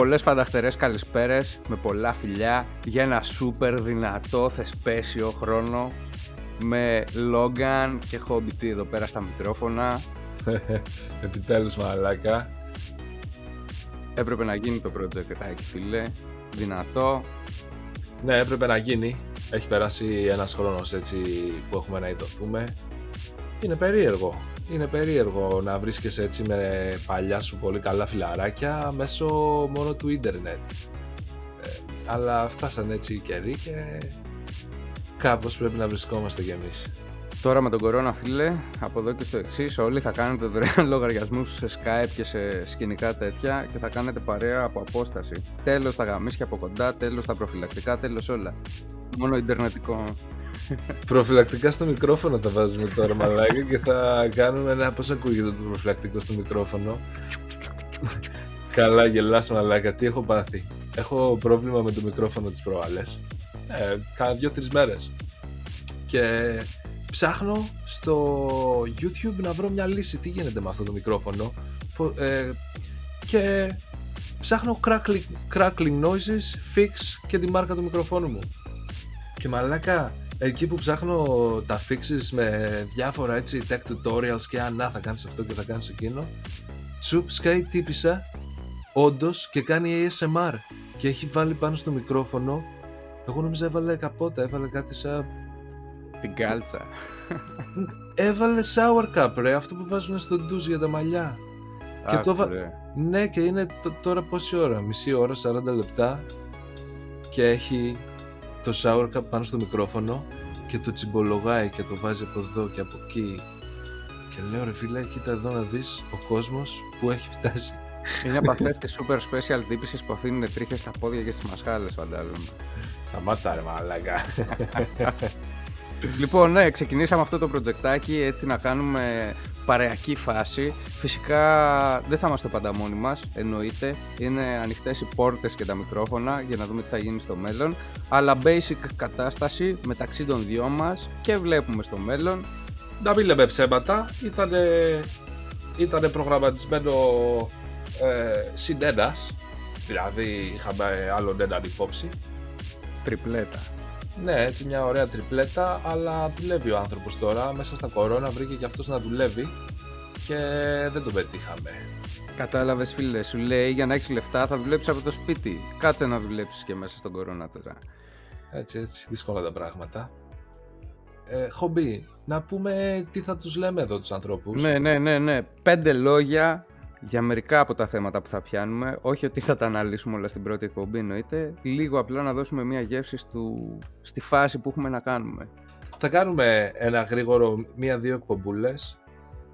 πολλές φανταχτερές καλησπέρες με πολλά φιλιά για ένα σούπερ δυνατό θεσπέσιο χρόνο με Logan και Hobbit εδώ πέρα στα μικρόφωνα. Επιτέλους μαλάκα. Έπρεπε να γίνει το project φίλε. Δυνατό. Ναι, έπρεπε να γίνει. Έχει περάσει ένας χρόνος έτσι που έχουμε να ειδωθούμε. Είναι περίεργο. Είναι περίεργο να βρίσκεσαι έτσι με παλιά σου πολύ καλά φιλαράκια μέσω μόνο του ίντερνετ. Ε, αλλά φτάσαν έτσι οι καιροί και κάπως πρέπει να βρισκόμαστε κι εμείς. Τώρα με τον κορώνα φίλε, από εδώ και στο εξής, όλοι θα κάνετε δωρεάν λογαριασμούς σε Skype και σε σκηνικά τέτοια και θα κάνετε παρέα από απόσταση. Τέλος τα γαμίσια από κοντά, τέλος τα προφυλακτικά, τέλος όλα. Μόνο Ιντερνετικό. Προφυλακτικά στο μικρόφωνο θα βάζουμε τώρα μαλάκι και θα κάνουμε ένα πώς ακούγεται το προφυλακτικό στο μικρόφωνο; Καλά γελάς μαλάκα, τι έχω πάθει; Έχω πρόβλημα με το μικρόφωνο τις προάλλες. Ε, κάνα δύο-τρεις μέρες. Και ψάχνω στο YouTube να βρω μια λύση. Τι γίνεται με αυτό το μικρόφωνο; Ε, και ψάχνω crackling, crackling noises, fix και τη μάρκα του μικροφόνου μου. Και μαλάκα, εκεί που ψάχνω τα fixes με διάφορα έτσι tech tutorials και αν να θα κάνεις αυτό και θα κάνεις εκείνο τσουπ σκάει τύπησα όντως και κάνει ASMR και έχει βάλει πάνω στο μικρόφωνο. Εγώ νομίζω έβαλε καπότα, έβαλε κάτι σαν την κάλτσα. Έβαλε shower cup ρε, αυτό που βάζουν στο ντουζ για τα μαλλιά. Και το βα... Ναι και είναι τώρα πόση ώρα, μισή ώρα, 40 λεπτά και έχει το shower cup πάνω στο μικρόφωνο και το τσιμπολογάει και το βάζει από εδώ και από εκεί. Και λέω ρε φίλε κοίτα εδώ να δεις ο κόσμος που έχει φτάσει είναι από αυτές τις super special τύπησες που αφήνουν τρίχες στα πόδια και στις μασχάλες φαντάζομαι. Σταμάτα ρε μαλάκα. Λοιπόν, ναι, ξεκινήσαμε αυτό το προτζεκτάκι έτσι να κάνουμε παρεακή φάση. Φυσικά δεν θα είμαστε πάντα μόνοι μας, εννοείται. Είναι ανοιχτές οι πόρτες και τα μικρόφωνα για να δούμε τι θα γίνει στο μέλλον. Αλλά basic κατάσταση μεταξύ των δυο μας και βλέπουμε στο μέλλον. Να μην λέμε ψέματα, ήταν, ήτανε προγραμματισμένο ε, συν ένας, δηλαδή είχαμε άλλον έναν υπόψη. Τριπλέτα. Ναι, έτσι μια ωραία τριπλέτα, αλλά δουλεύει ο άνθρωπος τώρα. Μέσα στα κορώνα βρήκε και αυτός να δουλεύει και δεν το πετύχαμε. Κατάλαβες, φίλε, σου λέει για να έχεις λεφτά θα δουλέψεις από το σπίτι. Κάτσε να δουλέψεις και μέσα στον κορώνα τώρα. Έτσι, έτσι. Δύσκολα τα πράγματα. Ε, χομπί, να πούμε τι θα τους λέμε εδώ τους ανθρώπους. Ναι, ναι, ναι, ναι. Πέντε λόγια για μερικά από τα θέματα που θα πιάνουμε. Όχι ότι θα τα αναλύσουμε όλα στην πρώτη εκπομπή εννοείται. Λίγο απλά να δώσουμε μια γεύση στου... στη φάση που έχουμε να κάνουμε. Θα κάνουμε ένα γρήγορο μία-δύο εκπομπούλες.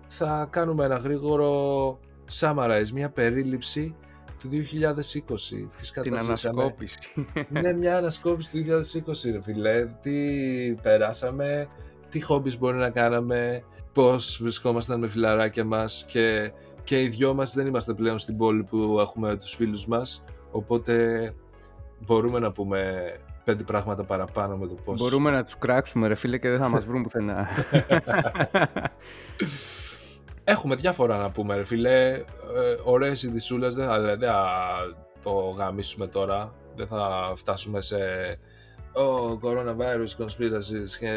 Θα κάνουμε ένα γρήγορο summarize, μια περίληψη του 2020 της Την ανασκόπηση. ναι, μια ανασκόπηση του 2020 ρε φίλε. Τι περάσαμε, τι χόμπις μπορεί να κάναμε, πώς βρισκόμασταν με φιλαράκια μας και και οι δυο μας δεν είμαστε πλέον στην πόλη που έχουμε τους φίλους μας, οπότε μπορούμε να πούμε πέντε πράγματα παραπάνω με το πώς... Μπορούμε να τους κράξουμε ρε φίλε και δεν θα μας βρουν πουθενά. Έχουμε διάφορα να πούμε ρε φίλε, ε, ωραίες ειδισούλες, δεν θα, δεν θα το γαμίσουμε τώρα, δεν θα φτάσουμε σε oh, coronavirus conspiracies και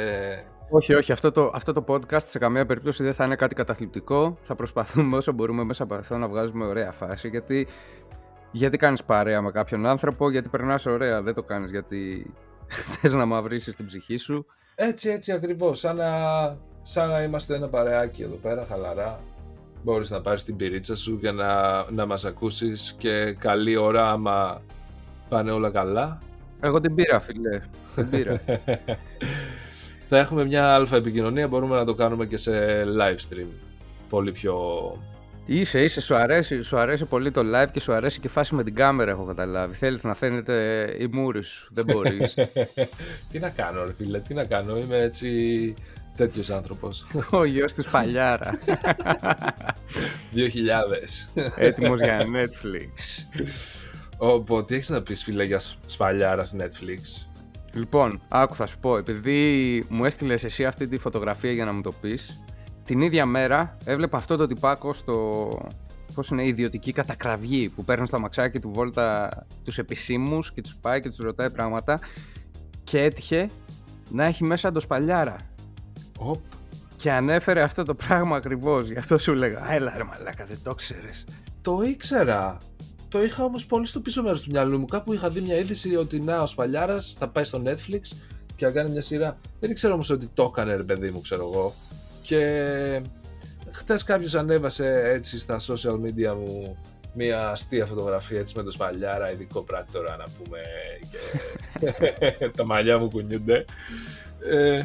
όχι, όχι. Αυτό το, αυτό το podcast σε καμία περίπτωση δεν θα είναι κάτι καταθλιπτικό. Θα προσπαθούμε όσο μπορούμε μέσα από αυτό να βγάζουμε ωραία φάση. Γιατί, γιατί κάνεις παρέα με κάποιον άνθρωπο, γιατί περνάς ωραία. Δεν το κάνεις γιατί θες να μαυρίσεις την ψυχή σου. Έτσι, έτσι ακριβώς. Σαν να, σαν να είμαστε ένα παρεάκι εδώ πέρα, χαλαρά. Μπορείς να πάρεις την πυρίτσα σου και να, να μας ακούσεις και καλή ώρα άμα πάνε όλα καλά. Εγώ την πήρα, φίλε. Την πήρα. θα έχουμε μια αλφα επικοινωνία, μπορούμε να το κάνουμε και σε live stream. Πολύ πιο... Είσαι, είσαι, σου αρέσει, σου αρέσει πολύ το live και σου αρέσει και η φάση με την κάμερα, έχω καταλάβει. Θέλεις να φαίνεται η μούρη σου, δεν μπορείς. τι να κάνω ρε φίλε, τι να κάνω, είμαι έτσι τέτοιος άνθρωπος. Ο γιος του Παλιάρα. 2000. Έτοιμος για Netflix. Οπότε, τι έχεις να πεις, φίλε, για Σπαλιάρα Netflix; Λοιπόν, άκου θα σου πω, επειδή μου έστειλες εσύ αυτή τη φωτογραφία για να μου το πεις, την ίδια μέρα έβλεπα αυτό το τυπάκο στο. πώς είναι, ιδιωτική κατακραυγή που παίρνουν στα μαξάκι του βόλτα τους επισήμους και τους πάει και τους ρωτάει πράγματα και έτυχε να έχει μέσα το σπαλιάρα. Οπ. Και ανέφερε αυτό το πράγμα ακριβώς, γι' αυτό σου λέγα, έλα ρε μαλάκα, δεν το ξέρεις. Το ήξερα. Το είχα όμως πολύ στο πίσω μέρος του μυαλού μου. Κάπου είχα δει μια είδηση ότι να ο Σπαλιάρας θα πάει στο Netflix και θα κάνει μια σειρά. Δεν ήξερα όμως ότι το έκανε ρε παιδί μου, ξέρω εγώ. Και χτες κάποιος ανέβασε έτσι στα social media μου μια αστεία φωτογραφία έτσι με το Σπαλιάρα, ειδικό πράκτορα να πούμε και τα μαλλιά μου κουνιούνται. Ε,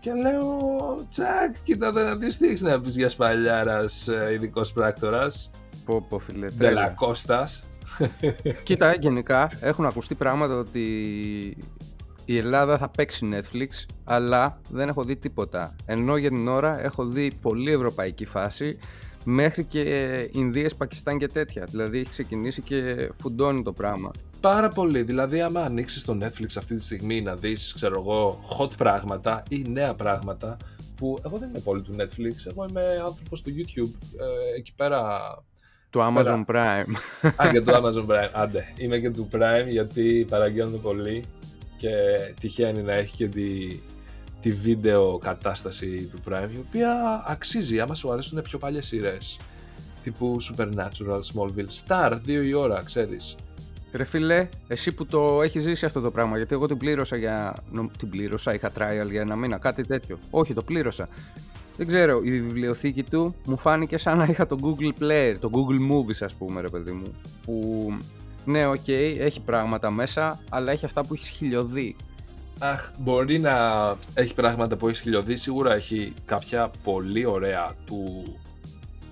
και λέω, τσακ, κοίτα να δεις τι έχεις να πεις για Σπαλιάρας ε, ειδικός πράκτορας. Πω πω φίλε, τέλεια. Ντελακώστας. Κοίτα, γενικά έχουν ακουστεί πράγματα ότι η Ελλάδα θα παίξει Netflix, αλλά δεν έχω δει τίποτα. Ενώ για την ώρα έχω δει πολύ ευρωπαϊκή φάση, μέχρι και Ινδίες, Πακιστάν και τέτοια. Δηλαδή έχει ξεκινήσει και φουντώνει το πράγμα. Πάρα πολύ. Δηλαδή, άμα ανοίξεις το Netflix αυτή τη στιγμή να δεις, ξέρω εγώ, hot πράγματα ή νέα πράγματα, που εγώ δεν είμαι πολύ του Netflix, εγώ είμαι άνθρωπος του YouTube. Ε, εκεί πέρα. Το Amazon Prime. Α, και το Amazon Prime. Άντε, είμαι και του Prime γιατί παραγγέλνω πολύ και τυχαίνει να έχει και τη, τη βίντεο κατάσταση του Prime, η οποία αξίζει άμα σου αρέσουν πιο παλιές σειρές τύπου Supernatural, Smallville, Star, δύο η ώρα, ξέρεις. Ρε φίλε, εσύ που το έχεις ζήσει αυτό το πράγμα, γιατί εγώ την πλήρωσα για. νο- Την πλήρωσα, είχα trial για ένα μήνα, κάτι τέτοιο. Όχι, το πλήρωσα. Δεν ξέρω, η βιβλιοθήκη του μου φάνηκε σαν να είχα το Google Player, το Google Movies, ας πούμε, ρε παιδί μου. Που ναι, οκ, έχει πράγματα μέσα, αλλά έχει αυτά που έχεις χιλιοδεί. Αχ, μπορεί να έχει πράγματα που έχεις χιλιοδεί, σίγουρα έχει κάποια πολύ ωραία του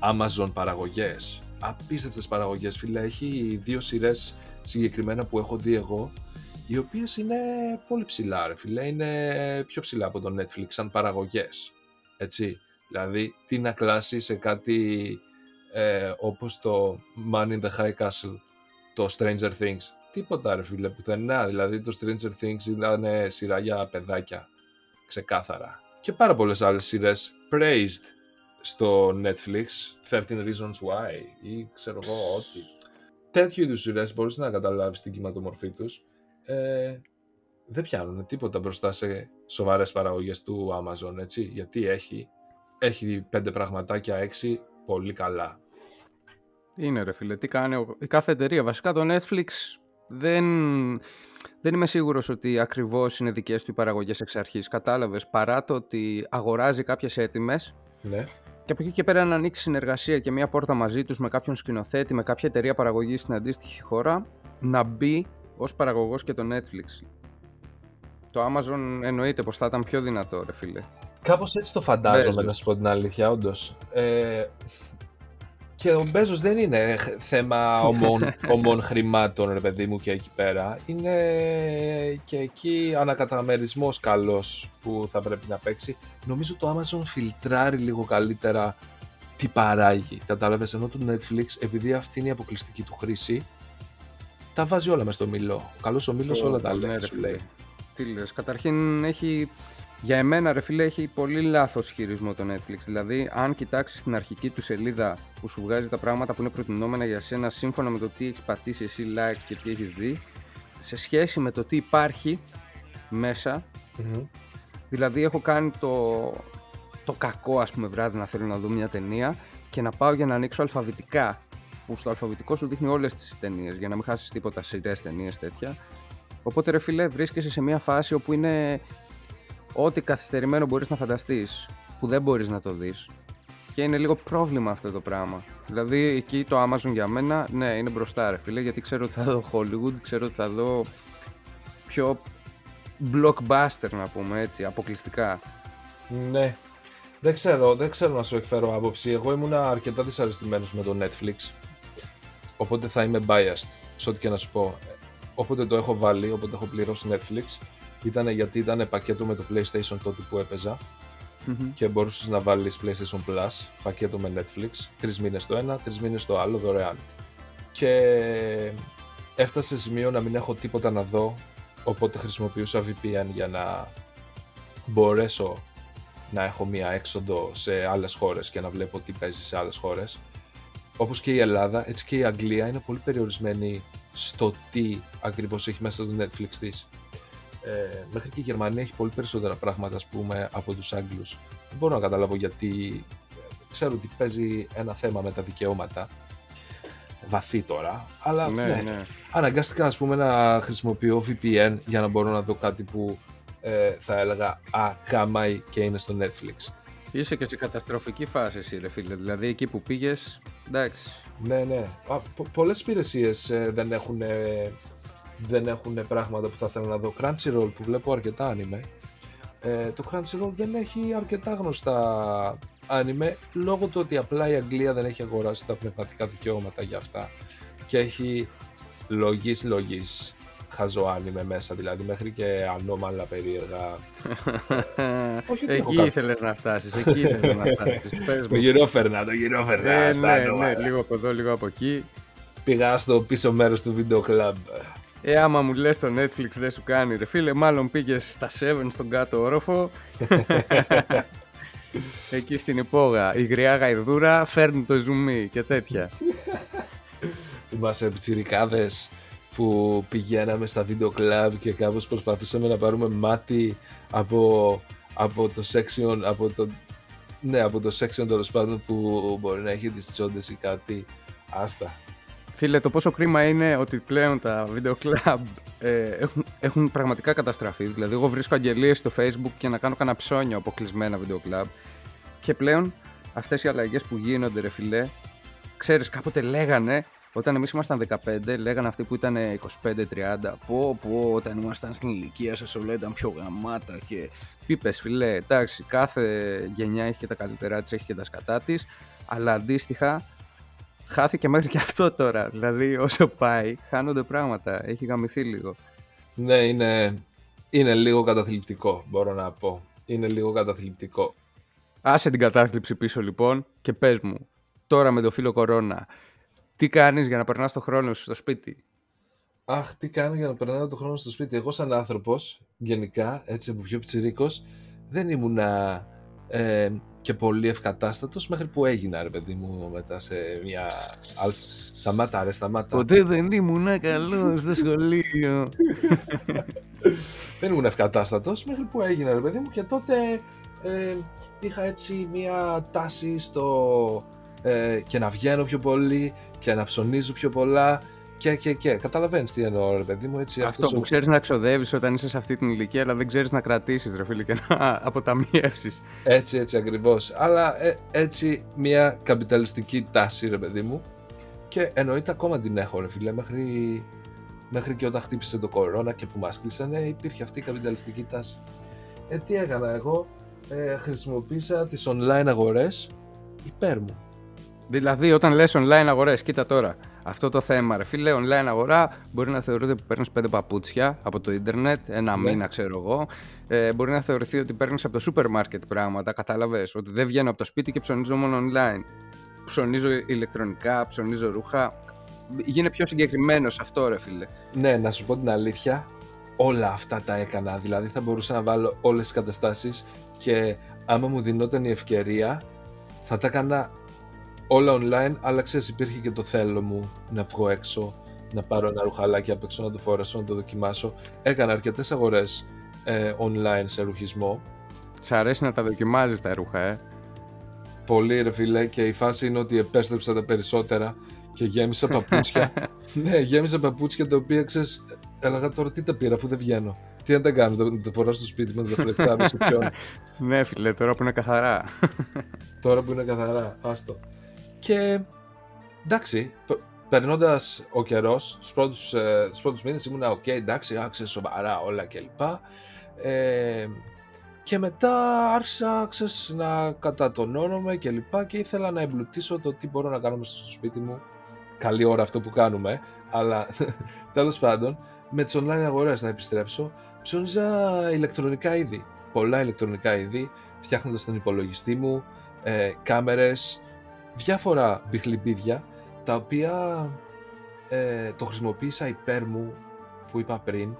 Amazon παραγωγές. Απίστευτες παραγωγές, φίλε. Έχει δύο σειρές συγκεκριμένα που έχω δει εγώ, οι οποίες είναι πολύ ψηλά, ρε φίλε. Είναι πιο ψηλά από το Netflix σαν παραγωγές. Έτσι. Δηλαδή, τι να κλάσει σε κάτι ε, όπως το Man in the High Castle, το Stranger Things. Τίποτα ρε φίλε, πουθενά. Δηλαδή το Stranger Things ήταν ε, σειρά για παιδάκια. Ξεκάθαρα. Και πάρα πολλές άλλες σειρές praised στο Netflix. 13 Reasons Why ή ξέρω εγώ ό,τι. Τέτοιου είδους σειρές μπορείς να καταλάβεις την κυματομορφή τους. Ε, δεν πιάνουν τίποτα μπροστά σε σοβαρές παραγωγές του Amazon, έτσι. Γιατί έχει, έχει πέντε πραγματάκια, έξι, πολύ καλά. Είναι ρε φίλε, τι κάνει ο- η κάθε εταιρεία. Βασικά το Netflix δεν, δεν είμαι σίγουρος ότι ακριβώς είναι δικές του οι παραγωγές εξ αρχής. Κατάλαβες, παρά το ότι αγοράζει κάποιες έτοιμες Ναι. και από εκεί και πέρα να ανοίξει συνεργασία και μια πόρτα μαζί τους με κάποιον σκηνοθέτη, με κάποια εταιρεία παραγωγής στην αντίστοιχη χώρα, να μπει ως παραγωγός και το Netflix. Το Amazon εννοείται πως θα ήταν πιο δυνατό ρε φίλε. Κάπως έτσι το φαντάζομαι, Μπέζος. να σου πω την αλήθεια, όντως. Ε, και ο Μπέζος δεν είναι χ- θέμα ομών, ομών χρημάτων, ρε παιδί μου, και εκεί πέρα. Είναι και εκεί ανακαταμερισμός καλός που θα πρέπει να παίξει. Νομίζω το Amazon φιλτράρει λίγο καλύτερα τι παράγει. Κατάλαβες, ενώ το Netflix, επειδή αυτή είναι η αποκλειστική του χρήση, τα βάζει όλα μες στο μήλο. Ο καλός ο μήλος όλα τα Ναι, λέει, ρε σου φίλε. λέει. Τι λες, καταρχήν έχει, για εμένα ρε φίλε, έχει πολύ λάθος χειρισμό το Netflix. Δηλαδή, αν κοιτάξεις την αρχική του σελίδα που σου βγάζει τα πράγματα που είναι προτινόμενα για σένα σύμφωνα με το τι έχεις πατήσει εσύ like και τι έχεις δει, σε σχέση με το τι υπάρχει μέσα, Μμμ. δηλαδή έχω κάνει το, το κακό ας πούμε βράδυ να θέλω να δω μια ταινία και να πάω για να ανοίξω αλφαβητικά που στο αλφαβητικό σου δείχνει όλες τις ταινίες για να μην χάσεις τίποτα σειρές ταινίες τέτοια οπότε ρε φίλε βρίσκεσαι σε μια φάση όπου είναι ό,τι καθυστερημένο μπορείς να φανταστείς που δεν μπορείς να το δεις και είναι λίγο πρόβλημα αυτό το πράγμα. Δηλαδή εκεί το Amazon για μένα, ναι, είναι μπροστά ρε φίλε, γιατί ξέρω ότι θα δω Hollywood, ξέρω ότι θα δω πιο blockbuster να πούμε έτσι, αποκλειστικά. Ναι. Δεν ξέρω, δεν ξέρω να σου εκφέρω άποψη. Εγώ ήμουν αρκετά δυσαρεστημένος με το Netflix. Οπότε θα είμαι biased σε ό,τι και να σου πω. Όποτε το έχω βάλει, όποτε έχω πληρώσει Netflix, ήταν γιατί ήταν πακέτο με το PlayStation τότε που έπαιζα και μπορούσες να βάλεις PlayStation Plus, πακέτο με Netflix, τρεις μήνες το ένα, τρεις μήνες το άλλο δωρεάν. Και έφτασε σε σημείο να μην έχω τίποτα να δω, οπότε χρησιμοποιούσα VPN για να μπορέσω να έχω μία έξοδο σε άλλες χώρες και να βλέπω τι παίζει σε άλλες χώρες. όπως και η Ελλάδα, έτσι και η Αγγλία είναι πολύ περιορισμένη στο τι ακριβώς έχει μέσα το Netflix της. Ε, μέχρι και η Γερμανία έχει πολύ περισσότερα πράγματα, ας πούμε, από τους Άγγλους. Δεν μπορώ να καταλάβω γιατί ξέρω ότι παίζει ένα θέμα με τα δικαιώματα, βαθύ τώρα, αλλά Ναι, ναι, ναι. αναγκάστηκα ας πούμε να χρησιμοποιώ VPN για να μπορώ να δω κάτι που ε, θα έλεγα α, γαμάει και είναι στο Netflix. Είσαι και σε καταστροφική φάση εσύ ρε φίλε, δηλαδή εκεί που πήγες, εντάξει. Ναι, ναι. Α, πο- πολλές υπηρεσίες ε, δεν έχουν ε, δεν έχουν πράγματα που θα θέλω να δω. Crunchyroll που βλέπω αρκετά anime. Ε, το Crunchyroll δεν έχει αρκετά γνωστά anime λόγω του ότι απλά η Αγγλία δεν έχει αγοράσει τα πνευματικά δικαιώματα για αυτά και έχει λογής λογής χαζό anime μέσα δηλαδή μέχρι και ανώμαλα περίεργα όχι ότι έχω εκεί κάτι. ήθελες να φτάσεις, εκεί ήθελες να φτάσεις. Πες το μου. γυρόφερνα, το γυρόφερνα Ε, στα ναι, ανώμαλα. ναι, λίγο από εδώ, λίγο από εκεί. πήγα στο πίσω μέρος του βίντεο κλαμπ Ε, άμα μου λες το Netflix δεν σου κάνει ρε φίλε, μάλλον πήγες στα 7 στον κάτω όροφο. Εκεί στην υπόγα, η γριά γαϊδούρα φέρνει το ζουμί και τέτοια. Είμαστε πιτσιρικάδες που πηγαίναμε στα βίντεο κλαμπ και κάπως προσπαθούσαμε να πάρουμε μάτι από, από το section, από το, ναι, από το section τέλος πάντων που μπορεί να έχει τις τσόντες ή κάτι. Άστα. Φίλε, το πόσο κρίμα είναι ότι πλέον τα βίντεο κλαμπ ε, έχουν, έχουν πραγματικά καταστραφεί. Δηλαδή, εγώ βρίσκω αγγελίες στο facebook και να κάνω κανένα ψώνιο αποκλεισμένα βίντεο κλαμπ. Και πλέον αυτές οι αλλαγές που γίνονται, ρε φιλέ, ξέρεις, κάποτε λέγανε, όταν εμείς ήμασταν 15, λέγανε αυτοί που ήταν 25-30, πω πω, όταν ήμασταν στην ηλικία σας όλα ήταν πιο γαμάτα και πίπες φιλέ, εντάξει, κάθε γενιά έχει και τα καλύτερά της, έχει και τα σκατά της, αλλά αντίστοιχα χάθηκε μέχρι και αυτό τώρα. Δηλαδή, όσο πάει, χάνονται πράγματα. Έχει γαμηθεί λίγο. Ναι, είναι, είναι λίγο καταθλιπτικό μπορώ να πω. Είναι λίγο καταθλιπτικό. Άσε την κατάθλιψη πίσω λοιπόν και πες μου, τώρα με το φίλο κορώνα, τι κάνεις για να περνάς το χρόνο σου στο σπίτι; Αχ, τι κάνω για να περνάω το χρόνο στο σπίτι. Εγώ σαν άνθρωπος, γενικά, έτσι από πιο πιτσιρίκος, δεν ήμουνα ε, και πολύ ευκατάστατος μέχρι που έγινα, ρε παιδί μου, μετά σε μια... αλφ- Σταμάτα, ρε, σταμάτα. Ποτέ δεν ήμουν καλός στο σχολείο. δεν ήμουν ευκατάστατος μέχρι που έγινα, ρε παιδί μου, και τότε ε, είχα έτσι μια τάση στο... Ε, και να βγαίνω πιο πολύ και να ψωνίζω πιο πολλά και, και, και. Καταλαβαίνεις τι εννοώ, ρε παιδί μου, έτσι. Αυτό αυτός που ο- ξέρεις να ξοδεύεις όταν είσαι σε αυτή την ηλικία, αλλά δεν ξέρεις να κρατήσεις ρε φίλε και να αποταμιεύσεις. Έτσι, έτσι ακριβώς. Αλλά ε, έτσι μια καπιταλιστική τάση, ρε παιδί μου. Και εννοείται ακόμα την έχω, ρε φίλε, μέχρι, μέχρι και όταν χτύπησε το κορώνα και που μας κλείσανε, υπήρχε αυτή η καπιταλιστική τάση. Ε, τι έκανα εγώ, ε, χρησιμοποίησα τις online αγορές υπέρ μου. Δηλαδή, όταν λες online αγορές, κοίτα τώρα, αυτό το θέμα, ρε φίλε, online αγορά μπορεί να θεωρείται ότι παίρνεις πέντε παπούτσια από το ίντερνετ, ένα Ναι. μήνα ξέρω εγώ. Ε, μπορεί να θεωρηθεί ότι παίρνεις από το σούπερ μάρκετ πράγματα, κατάλαβες. Ότι δεν βγαίνω από το σπίτι και ψωνίζω μόνο online. Ψωνίζω ηλεκτρονικά, ψωνίζω ρούχα. Γίνε πιο συγκεκριμένος αυτό, ρε φίλε. Ναι, να σου πω την αλήθεια, όλα αυτά τα έκανα. Δηλαδή θα μπορούσα να βάλω όλες τις καταστάσεις και άμα μου δινόταν η ευκαιρία θα τα έκανα όλα online, αλλά ξέρεις υπήρχε και το θέλω μου να βγω έξω, να πάρω ένα ρουχαλάκι απ' έξω, να το φορέσω, να το δοκιμάσω. Έκανα αρκετές αγορές ε, online σε ρουχισμό. Σ' αρέσει να τα δοκιμάζεις τα ρούχα, ε; Πολύ ρε φίλε και η φάση είναι ότι επέστρεψα τα περισσότερα και γέμισα παπούτσια. ναι, γέμισα παπούτσια τα οποία ξέρεις, έλεγα τώρα τι τα πήρα αφού δεν βγαίνω. Τι να τα κάνω, τα, τα φοράω στο σπίτι με τα φλεκτά σε ποιον. ναι, φίλε, τώρα που είναι καθαρά. τώρα που είναι καθαρά, άστο. Και εντάξει, περνώντας ο καιρός, τους πρώτους τους πρώτους μήνες ήμουνα οκ, εντάξει, άξιζε σοβαρά όλα κλπ. Ε, και μετά άρχισα ξέρεις, να κατατονώνομαι και λοιπά και ήθελα να εμπλουτίσω το τι μπορώ να κάνω μέσα στο σπίτι μου. Καλή ώρα αυτό που κάνουμε, αλλά τέλος πάντων με τις online αγορές να επιστρέψω ψώνιζα ηλεκτρονικά είδη. Πολλά ηλεκτρονικά είδη, φτιάχνοντας τον υπολογιστή μου, ε, κάμερες, διάφορα μπιχλιμπίδια τα οποία ε, το χρησιμοποίησα υπέρ μου που είπα πριν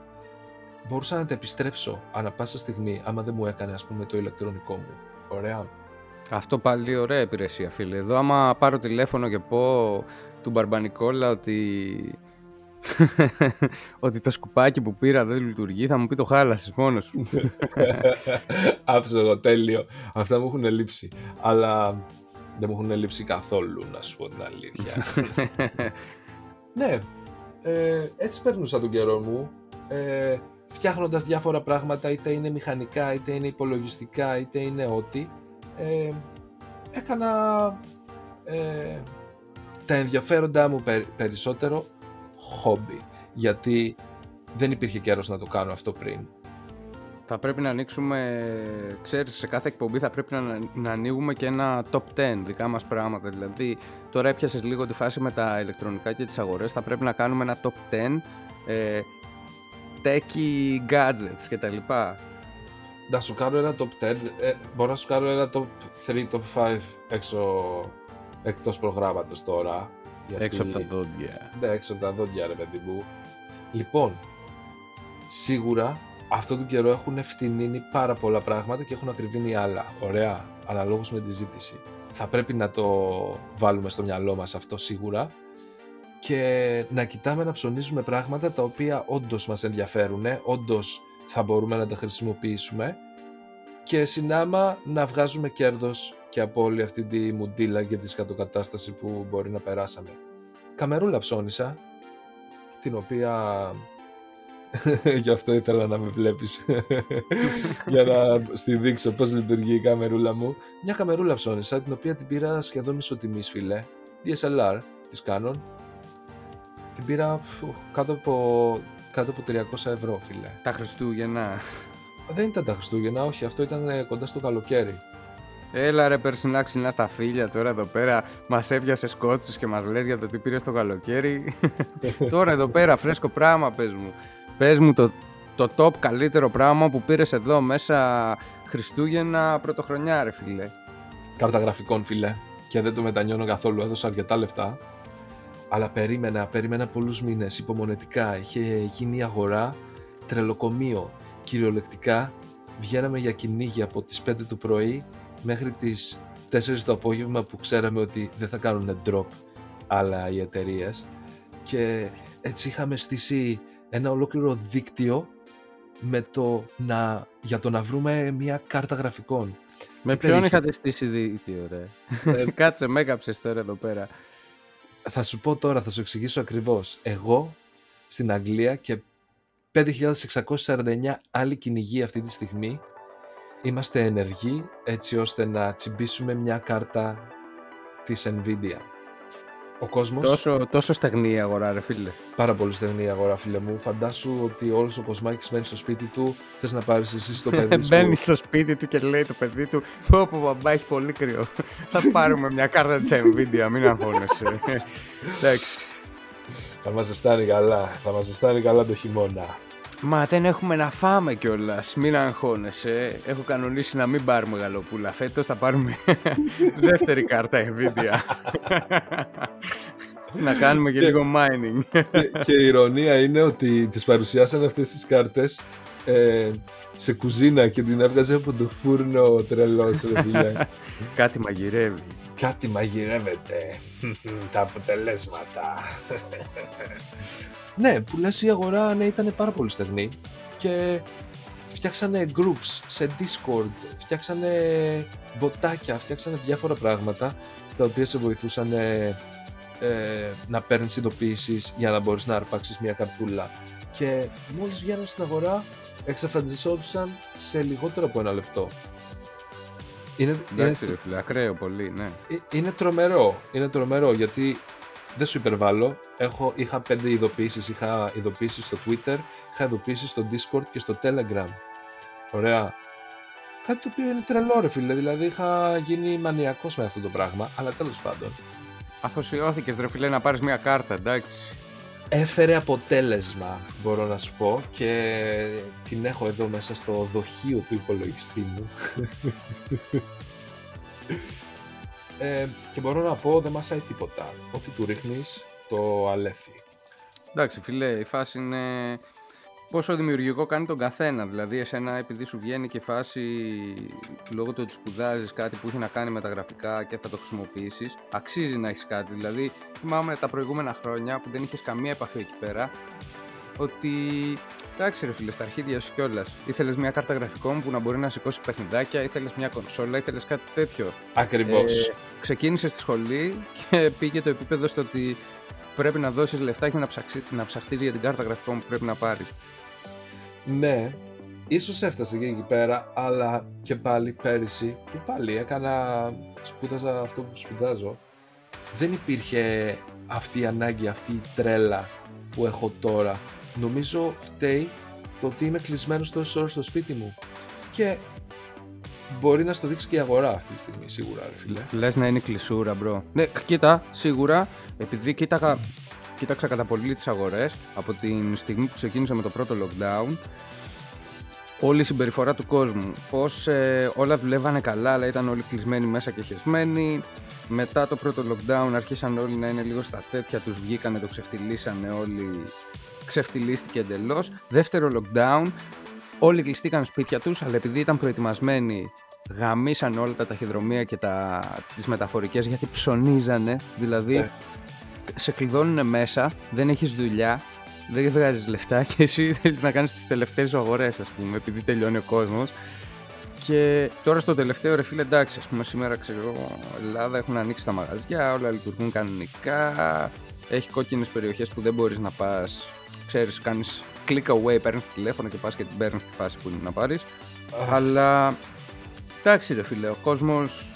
μπορούσα να τα επιστρέψω ανά πάσα στιγμή άμα δεν μου έκανε ας πούμε το ηλεκτρονικό μου. Ωραία. Αυτό πάλι ωραία υπηρεσία, φίλε. Εδώ άμα πάρω τηλέφωνο και πω του Μπαρμπανικόλα ότι ότι το σκουπάκι που πήρα δεν λειτουργεί, θα μου πει το χάλασες μόνος σου. Άψογο, τέλειο. Αυτά μου έχουν λείψει. Αλλά δεν μου έχουν λείψει καθόλου, να σου πω την αλήθεια. ναι, ε, έτσι παίρνουσα τον καιρό μου. Ε, φτιάχνοντας διάφορα πράγματα, είτε είναι μηχανικά, είτε είναι υπολογιστικά, είτε είναι ό,τι. Ε, έκανα ε, τα ενδιαφέροντά μου περισσότερο χόμπι. Γιατί δεν υπήρχε καιρός να το κάνω αυτό πριν. Θα πρέπει να ανοίξουμε, ξέρεις, σε κάθε εκπομπή θα πρέπει να, να ανοίγουμε και ένα top 10 δικά μας πράγματα. Δηλαδή, τώρα έπιασες λίγο τη φάση με τα ηλεκτρονικά και τις αγορές, θα πρέπει να κάνουμε ένα top 10 ε, techie gadgets και τα λοιπά. Να σου κάνω ένα top 10, ε, μπορώ να σου κάνω ένα top 3, top 5 έξω, εκτός προγράμματος τώρα. Γιατί... Έξω από τα δόντια. Ναι, έξω από τα δόντια, ρε παιδί μου. Λοιπόν, σίγουρα αυτό τον καιρό έχουν φτηνίνει πάρα πολλά πράγματα και έχουν ακριβήνει άλλα. Ωραία, αναλόγως με τη ζήτηση. Θα πρέπει να το βάλουμε στο μυαλό μας αυτό σίγουρα και να κοιτάμε να ψωνίζουμε πράγματα τα οποία όντως μας ενδιαφέρουν, όντως θα μπορούμε να τα χρησιμοποιήσουμε και συνάμα να βγάζουμε κέρδος και από όλη αυτή τη μουντίλα και τη σκατοκατάσταση που μπορεί να περάσαμε. Καμερούλα ψώνισα, την οποία γι' αυτό ήθελα να με βλέπεις για να στη δείξω πώς λειτουργεί η καμερούλα μου. Μια καμερούλα ψώνισα, την οποία την πήρα σχεδόν ισοτιμής φίλε, DSLR της Canon. Την πήρα κάτω από, κάτω από 300 ευρώ φίλε. Τα Χριστούγεννα. Δεν ήταν τα Χριστούγεννα, όχι, αυτό ήταν κοντά στο καλοκαίρι. Έλα ρε περσινά ξινά στα φίλια τώρα εδώ πέρα μας έπιασε σκότσους και μας λες για το τι πήρες το καλοκαίρι. τώρα εδώ πέρα φρέσκο πράγμα πες μου. Πες μου το, το top καλύτερο πράγμα που πήρες εδώ μέσα Χριστούγεννα πρωτοχρονιά ρε φίλε. Κάρτα γραφικών φίλε και δεν το μετανιώνω καθόλου, έδωσα αρκετά λεφτά. Αλλά περίμενα, περίμενα πολλούς μήνες υπομονετικά, είχε γίνει αγορά, τρελοκομείο. Κυριολεκτικά βγαίναμε για κυνήγι από τις 5 το πρωί μέχρι τις 4 το απόγευμα που ξέραμε ότι δεν θα κάνουν drop άλλα οι εταιρείες. και έτσι είχαμε στήσει ένα ολόκληρο δίκτυο με το να, για το να βρούμε μια κάρτα γραφικών. Με ποιον είχατε στήσει δίκτυο ρε. Ε, Κάτσε με έκαψες τώρα εδώ πέρα. Θα σου πω τώρα, θα σου εξηγήσω ακριβώς. Εγώ στην Αγγλία και 5.649 άλλοι κυνηγοί αυτή τη στιγμή είμαστε ενεργοί έτσι ώστε να τσιμπήσουμε μια κάρτα της Nvidia. Ο κόσμος... Τόσο, τόσο στεγνή η αγορά ρε φίλε. Πάρα πολύ στεγνή η αγορά φίλε μου. Φαντάσου ότι όλος ο κοσμάκης μένει στο σπίτι του, θες να πάρεις εσύ στο παιδί σου. Μπαίνει στο σπίτι του και λέει το παιδί του πω πω μπαμπά έχει πολύ κρύο. Θα πάρουμε μια κάρτα της Nvidia, μην αγχώνεσαι. Εντάξει. Θα μας ζεστάνει καλά, θα μας ζεστάνει καλά το χειμώνα. Μα δεν έχουμε να φάμε κιόλας. Μην αγχώνεσαι. Έχω κανονίσει να μην πάρουμε γαλοπούλα. Φέτος θα πάρουμε δεύτερη κάρτα Nvidia. να κάνουμε και, λίγο mining. και, η ηρωνία είναι ότι τις παρουσιάσαν αυτές τις κάρτες ε, σε κουζίνα και την έβγαζε από το φούρνο τρελός ρε Κάτι μαγειρεύει. Κάτι μαγειρεύεται. Τα αποτελέσματα. Ναι, που λες η αγορά ναι, ήταν πάρα πολύ στεγνή και φτιάξανε groups σε Discord, φτιάξανε βοτάκια, φτιάξανε διάφορα πράγματα τα οποία σε βοηθούσαν ε, να παίρνεις ειδοποιήσεις για να μπορείς να αρπάξεις μια καρτούλα. Και μόλις βγαίναν στην αγορά εξαφανιζόντουσαν σε λιγότερο από ένα λεπτό. Είναι, Εντάξει, είναι, ακραίο πολύ, ναι. Ε, είναι τρομερό, είναι τρομερό γιατί δεν σου υπερβάλλω. Έχω, είχα πέντε ειδοποιήσεις. Είχα ειδοποιήσεις στο Twitter, είχα ειδοποιήσεις στο Discord και στο Telegram. Ωραία. Κάτι το οποίο είναι τρελό, ρε φίλε. Δηλαδή είχα γίνει μανιακός με αυτό το πράγμα, αλλά τέλος πάντων. Αφοσιώθηκες, ρε φίλε, να πάρεις μια κάρτα, εντάξει. Έφερε αποτέλεσμα, μπορώ να σου πω, και την έχω εδώ μέσα στο δοχείο του υπολογιστή μου. Ε, και μπορώ να πω δεν μασάει τίποτα. Ό,τι του ρίχνεις το αλέφει. Εντάξει φίλε, η φάση είναι... πόσο δημιουργικό κάνει τον καθένα. Δηλαδή, εσένα, επειδή σου βγαίνει και φάση λόγω του ότι σπουδάζεις κάτι που έχει να κάνει με τα γραφικά και θα το χρησιμοποιήσεις, αξίζει να έχεις κάτι. Δηλαδή, θυμάμαι τα προηγούμενα χρόνια που δεν είχες καμία επαφή εκεί πέρα, ότι εντάξει, ρε φίλε, στα αρχίδια σου κιόλας. Ήθελες μια κάρτα γραφικών που να μπορεί να σηκώσει παιχνιδάκια, ήθελες μια κονσόλα, ήθελες κάτι τέτοιο. Ακριβώς. Ε, ξεκίνησες στη σχολή και πήγε το επίπεδο στο ότι πρέπει να δώσεις λεφτά και να, ψαξί, να ψαχτείς για την κάρτα γραφικών που πρέπει να πάρει. Ναι, ίσως έφτασε και εκεί πέρα, αλλά και πάλι πέρυσι, που πάλι έκανα, σπούδαζα αυτό που σπουδάζω, δεν υπήρχε αυτή η ανάγκη, αυτή η τρέλα που έχω τώρα. Νομίζω φταίει το ότι είμαι κλεισμένος τόσες ώρες στο σπίτι μου. Και μπορεί να στο δείξει και η αγορά αυτή τη στιγμή, σίγουρα, ρε φίλε. Λες να είναι κλεισούρα, bro. Ναι, κοίτα, σίγουρα, επειδή κοίταγα, κοίταξα κατά πολύ τις αγορές από την στιγμή που ξεκίνησα με το πρώτο lockdown, όλη η συμπεριφορά του κόσμου. Πώς ε, όλα δουλεύανε καλά, αλλά ήταν όλοι κλεισμένοι μέσα και χεσμένοι. Μετά το πρώτο lockdown αρχίσαν όλοι να είναι λίγο στα τέτοια, τους βγήκανε, το ξεφτυλίσανε όλοι. Ξεφτυλίστηκε εντελώς. Δεύτερο lockdown, όλοι κλειστήκαν σπίτια τους, αλλά επειδή ήταν προετοιμασμένοι γαμίσαν όλα τα ταχυδρομεία και τα, τις μεταφορικές γιατί ψωνίζανε, δηλαδή ναι. σε κλειδώνουν μέσα, δεν έχεις δουλειά, δεν βγάζεις λεφτά και εσύ θέλεις να κάνεις τις τελευταίες αγορές ας πούμε, επειδή τελειώνει ο κόσμος. Και τώρα στο τελευταίο ρε φίλε εντάξει, ας πούμε σήμερα ξέρω Ελλάδα έχουν ανοίξει τα μαγαζιά, όλα λειτουργούν κανονικά, έχει κόκκινες περιοχές που δεν μπορείς να πας, ξέρεις, κάνεις click away, παίρνεις τηλέφωνο και πας και την παίρνεις στη φάση που είναι να πάρεις. Αλλά εντάξει, ρε φίλε, ο κόσμος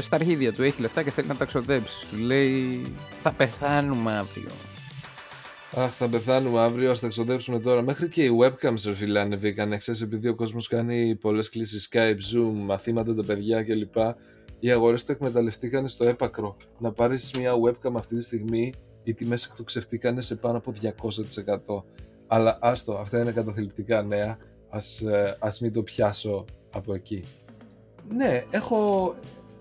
στα αρχίδια του έχει λεφτά και θέλει να τα ξοδέψει. Σου λέει θα πεθάνουμε αύριο. Αχ, θα πεθάνουμε αύριο, ας τα ξοδέψουμε τώρα. Μέχρι και οι webcams, ρε φίλε, ανεβήκαν. Ξέρεις, επειδή ο κόσμος κάνει πολλές κλήσεις Skype, Zoom, μαθήματα τα παιδιά κλπ. Οι αγορές το εκμεταλλευτήκαν στο έπακρο. Να πάρεις μια webcam αυτή τη στιγμή, οι τιμές εκτοξευτήκαν σε πάνω από 200%. Αλλά άστο, αυτά είναι καταθλιπτικά νέα. Ας, ε, ας μην το πιάσω από εκεί. Ναι, έχω,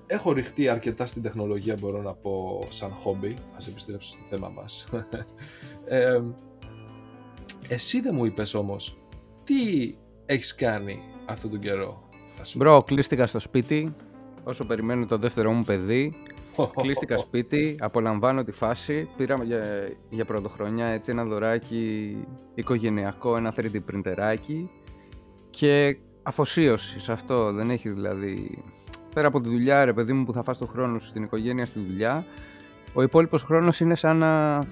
έχω ρηχτεί αρκετά στην τεχνολογία μπορώ να πω σαν χόμπι. Ας επιστρέψω στο θέμα μας. ε, εσύ δεν μου είπες όμως, τι έχεις κάνει αυτόν τον καιρό; Μπρο, κλείστηκα στο σπίτι όσο περιμένω το δεύτερο μου παιδί Κλείστηκα σπίτι, απολαμβάνω τη φάση. Πήραμε για, για πρωτοχρονιά έτσι ένα δωράκι οικογενειακό, ένα 3D printerάκι και αφοσίωση σε αυτό. Δεν έχει δηλαδή... Πέρα από τη δουλειά, ρε παιδί μου, που θα φας το χρόνο σου στην οικογένεια, στη δουλειά, ο υπόλοιπος χρόνος είναι σαν να...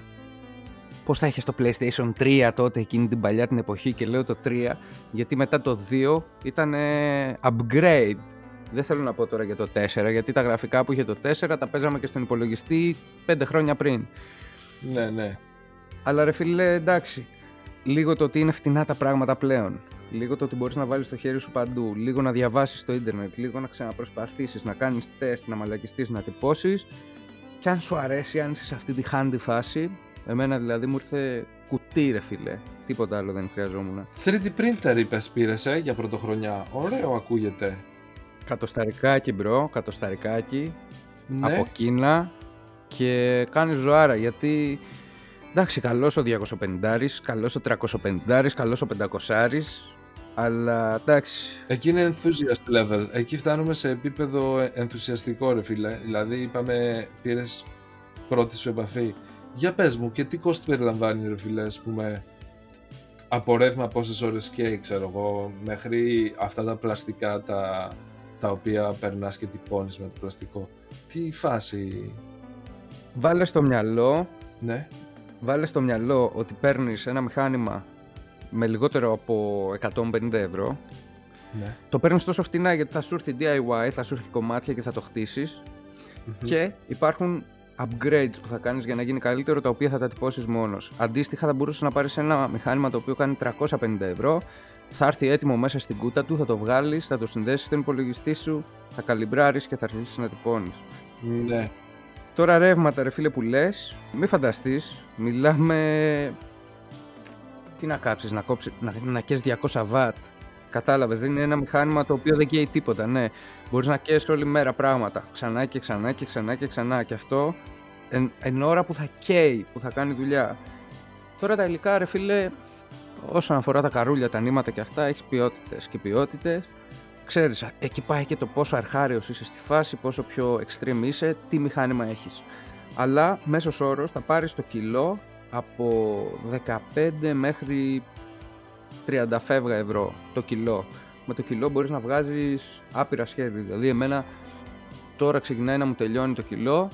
Πώς θα είχες το PlayStation 3 τότε, εκείνη την παλιά την εποχή και λέω το 3, γιατί μετά το 2 ήταν upgrade δεν θέλω να πω τώρα για το 4, γιατί τα γραφικά που είχε το 4 τα παίζαμε και στον υπολογιστή 5 χρόνια πριν. Ναι, ναι. Αλλά ρε φίλε, εντάξει. Λίγο το ότι είναι φτηνά τα πράγματα πλέον. Λίγο το ότι μπορείς να βάλεις το χέρι σου παντού. Λίγο να διαβάσεις στο ίντερνετ. Λίγο να ξαναπροσπαθήσεις, να κάνεις τεστ, να μαλακιστείς, να τυπώσεις. Και αν σου αρέσει, αν είσαι σε αυτή τη χάντη φάση, εμένα δηλαδή μου ήρθε κουτί, ρε φίλε. Τίποτα άλλο δεν χρειαζόμουν. 3D printer είπες, πήρες ε, για πρωτοχρονιά. Ωραίο ακούγεται. Κατοσταρικάκι bro, κατοσταρικάκι ναι. από Κίνα και κάνει ζωάρα γιατί εντάξει καλός ο 250 καλός ο 350 καλός ο 500 αλλά εντάξει. Εκεί είναι enthusiast level. Εκεί φτάνουμε σε επίπεδο ενθουσιαστικό ρε φίλε. Δηλαδή είπαμε πήρες πρώτη σου επαφή. Για πες μου και τι κόστο περιλαμβάνει ρε φίλε ας πούμε από ρεύμα πόσες ώρες και ξέρω εγώ μέχρι αυτά τα πλαστικά τα τα οποία περνάς και τυπώνεις με το πλαστικό. Τι φάση... Βάλε στο μυαλό... Ναι. Βάλε στο μυαλό ότι παίρνεις ένα μηχάνημα με λιγότερο από 150 ευρώ ναι. Το παίρνεις τόσο φτηνά γιατί θα σου έρθει DIY, θα σου έρθει κομμάτια και θα το χτισει και υπάρχουν upgrades που θα κάνεις για να γίνει καλύτερο τα οποία θα τα τυπώσεις μόνος. Αντίστοιχα θα μπορούσες να πάρεις ένα μηχάνημα το οποίο κάνει 350 ευρώ θα έρθει έτοιμο μέσα στην κούτα του, θα το βγάλεις, θα το συνδέσεις στον υπολογιστή σου, θα καλυμπράρει και θα αρχίσεις να τυπώνεις. Ναι. Τώρα ρεύματα, ρε φίλε που λες, μην φανταστείς, μιλάμε. Τι να κάψεις, να, κόψεις, να, να 200 βατ. Κατάλαβες, δεν είναι ένα μηχάνημα το οποίο δεν καίει τίποτα. Ναι, μπορείς να καίει όλη μέρα πράγματα. Ξανά και ξανά και ξανά και ξανά. Και αυτό εν, εν ώρα που θα καίει, που θα κάνει δουλειά. Τώρα τα υλικά, ρε φίλε, όσον αφορά τα καρούλια, τα νήματα και αυτά, έχεις ποιότητες και ποιότητες. Ξέρεις, εκεί πάει και το πόσο αρχάριος είσαι στη φάση, πόσο πιο extreme είσαι, τι μηχάνημα έχεις. Αλλά μέσος όρος θα πάρεις το κιλό από 15 μέχρι 30 φεύγα ευρώ το κιλό. Με το κιλό μπορείς να βγάζεις άπειρα σχέδια. Δηλαδή εμένα τώρα ξεκινάει να μου τελειώνει το κιλό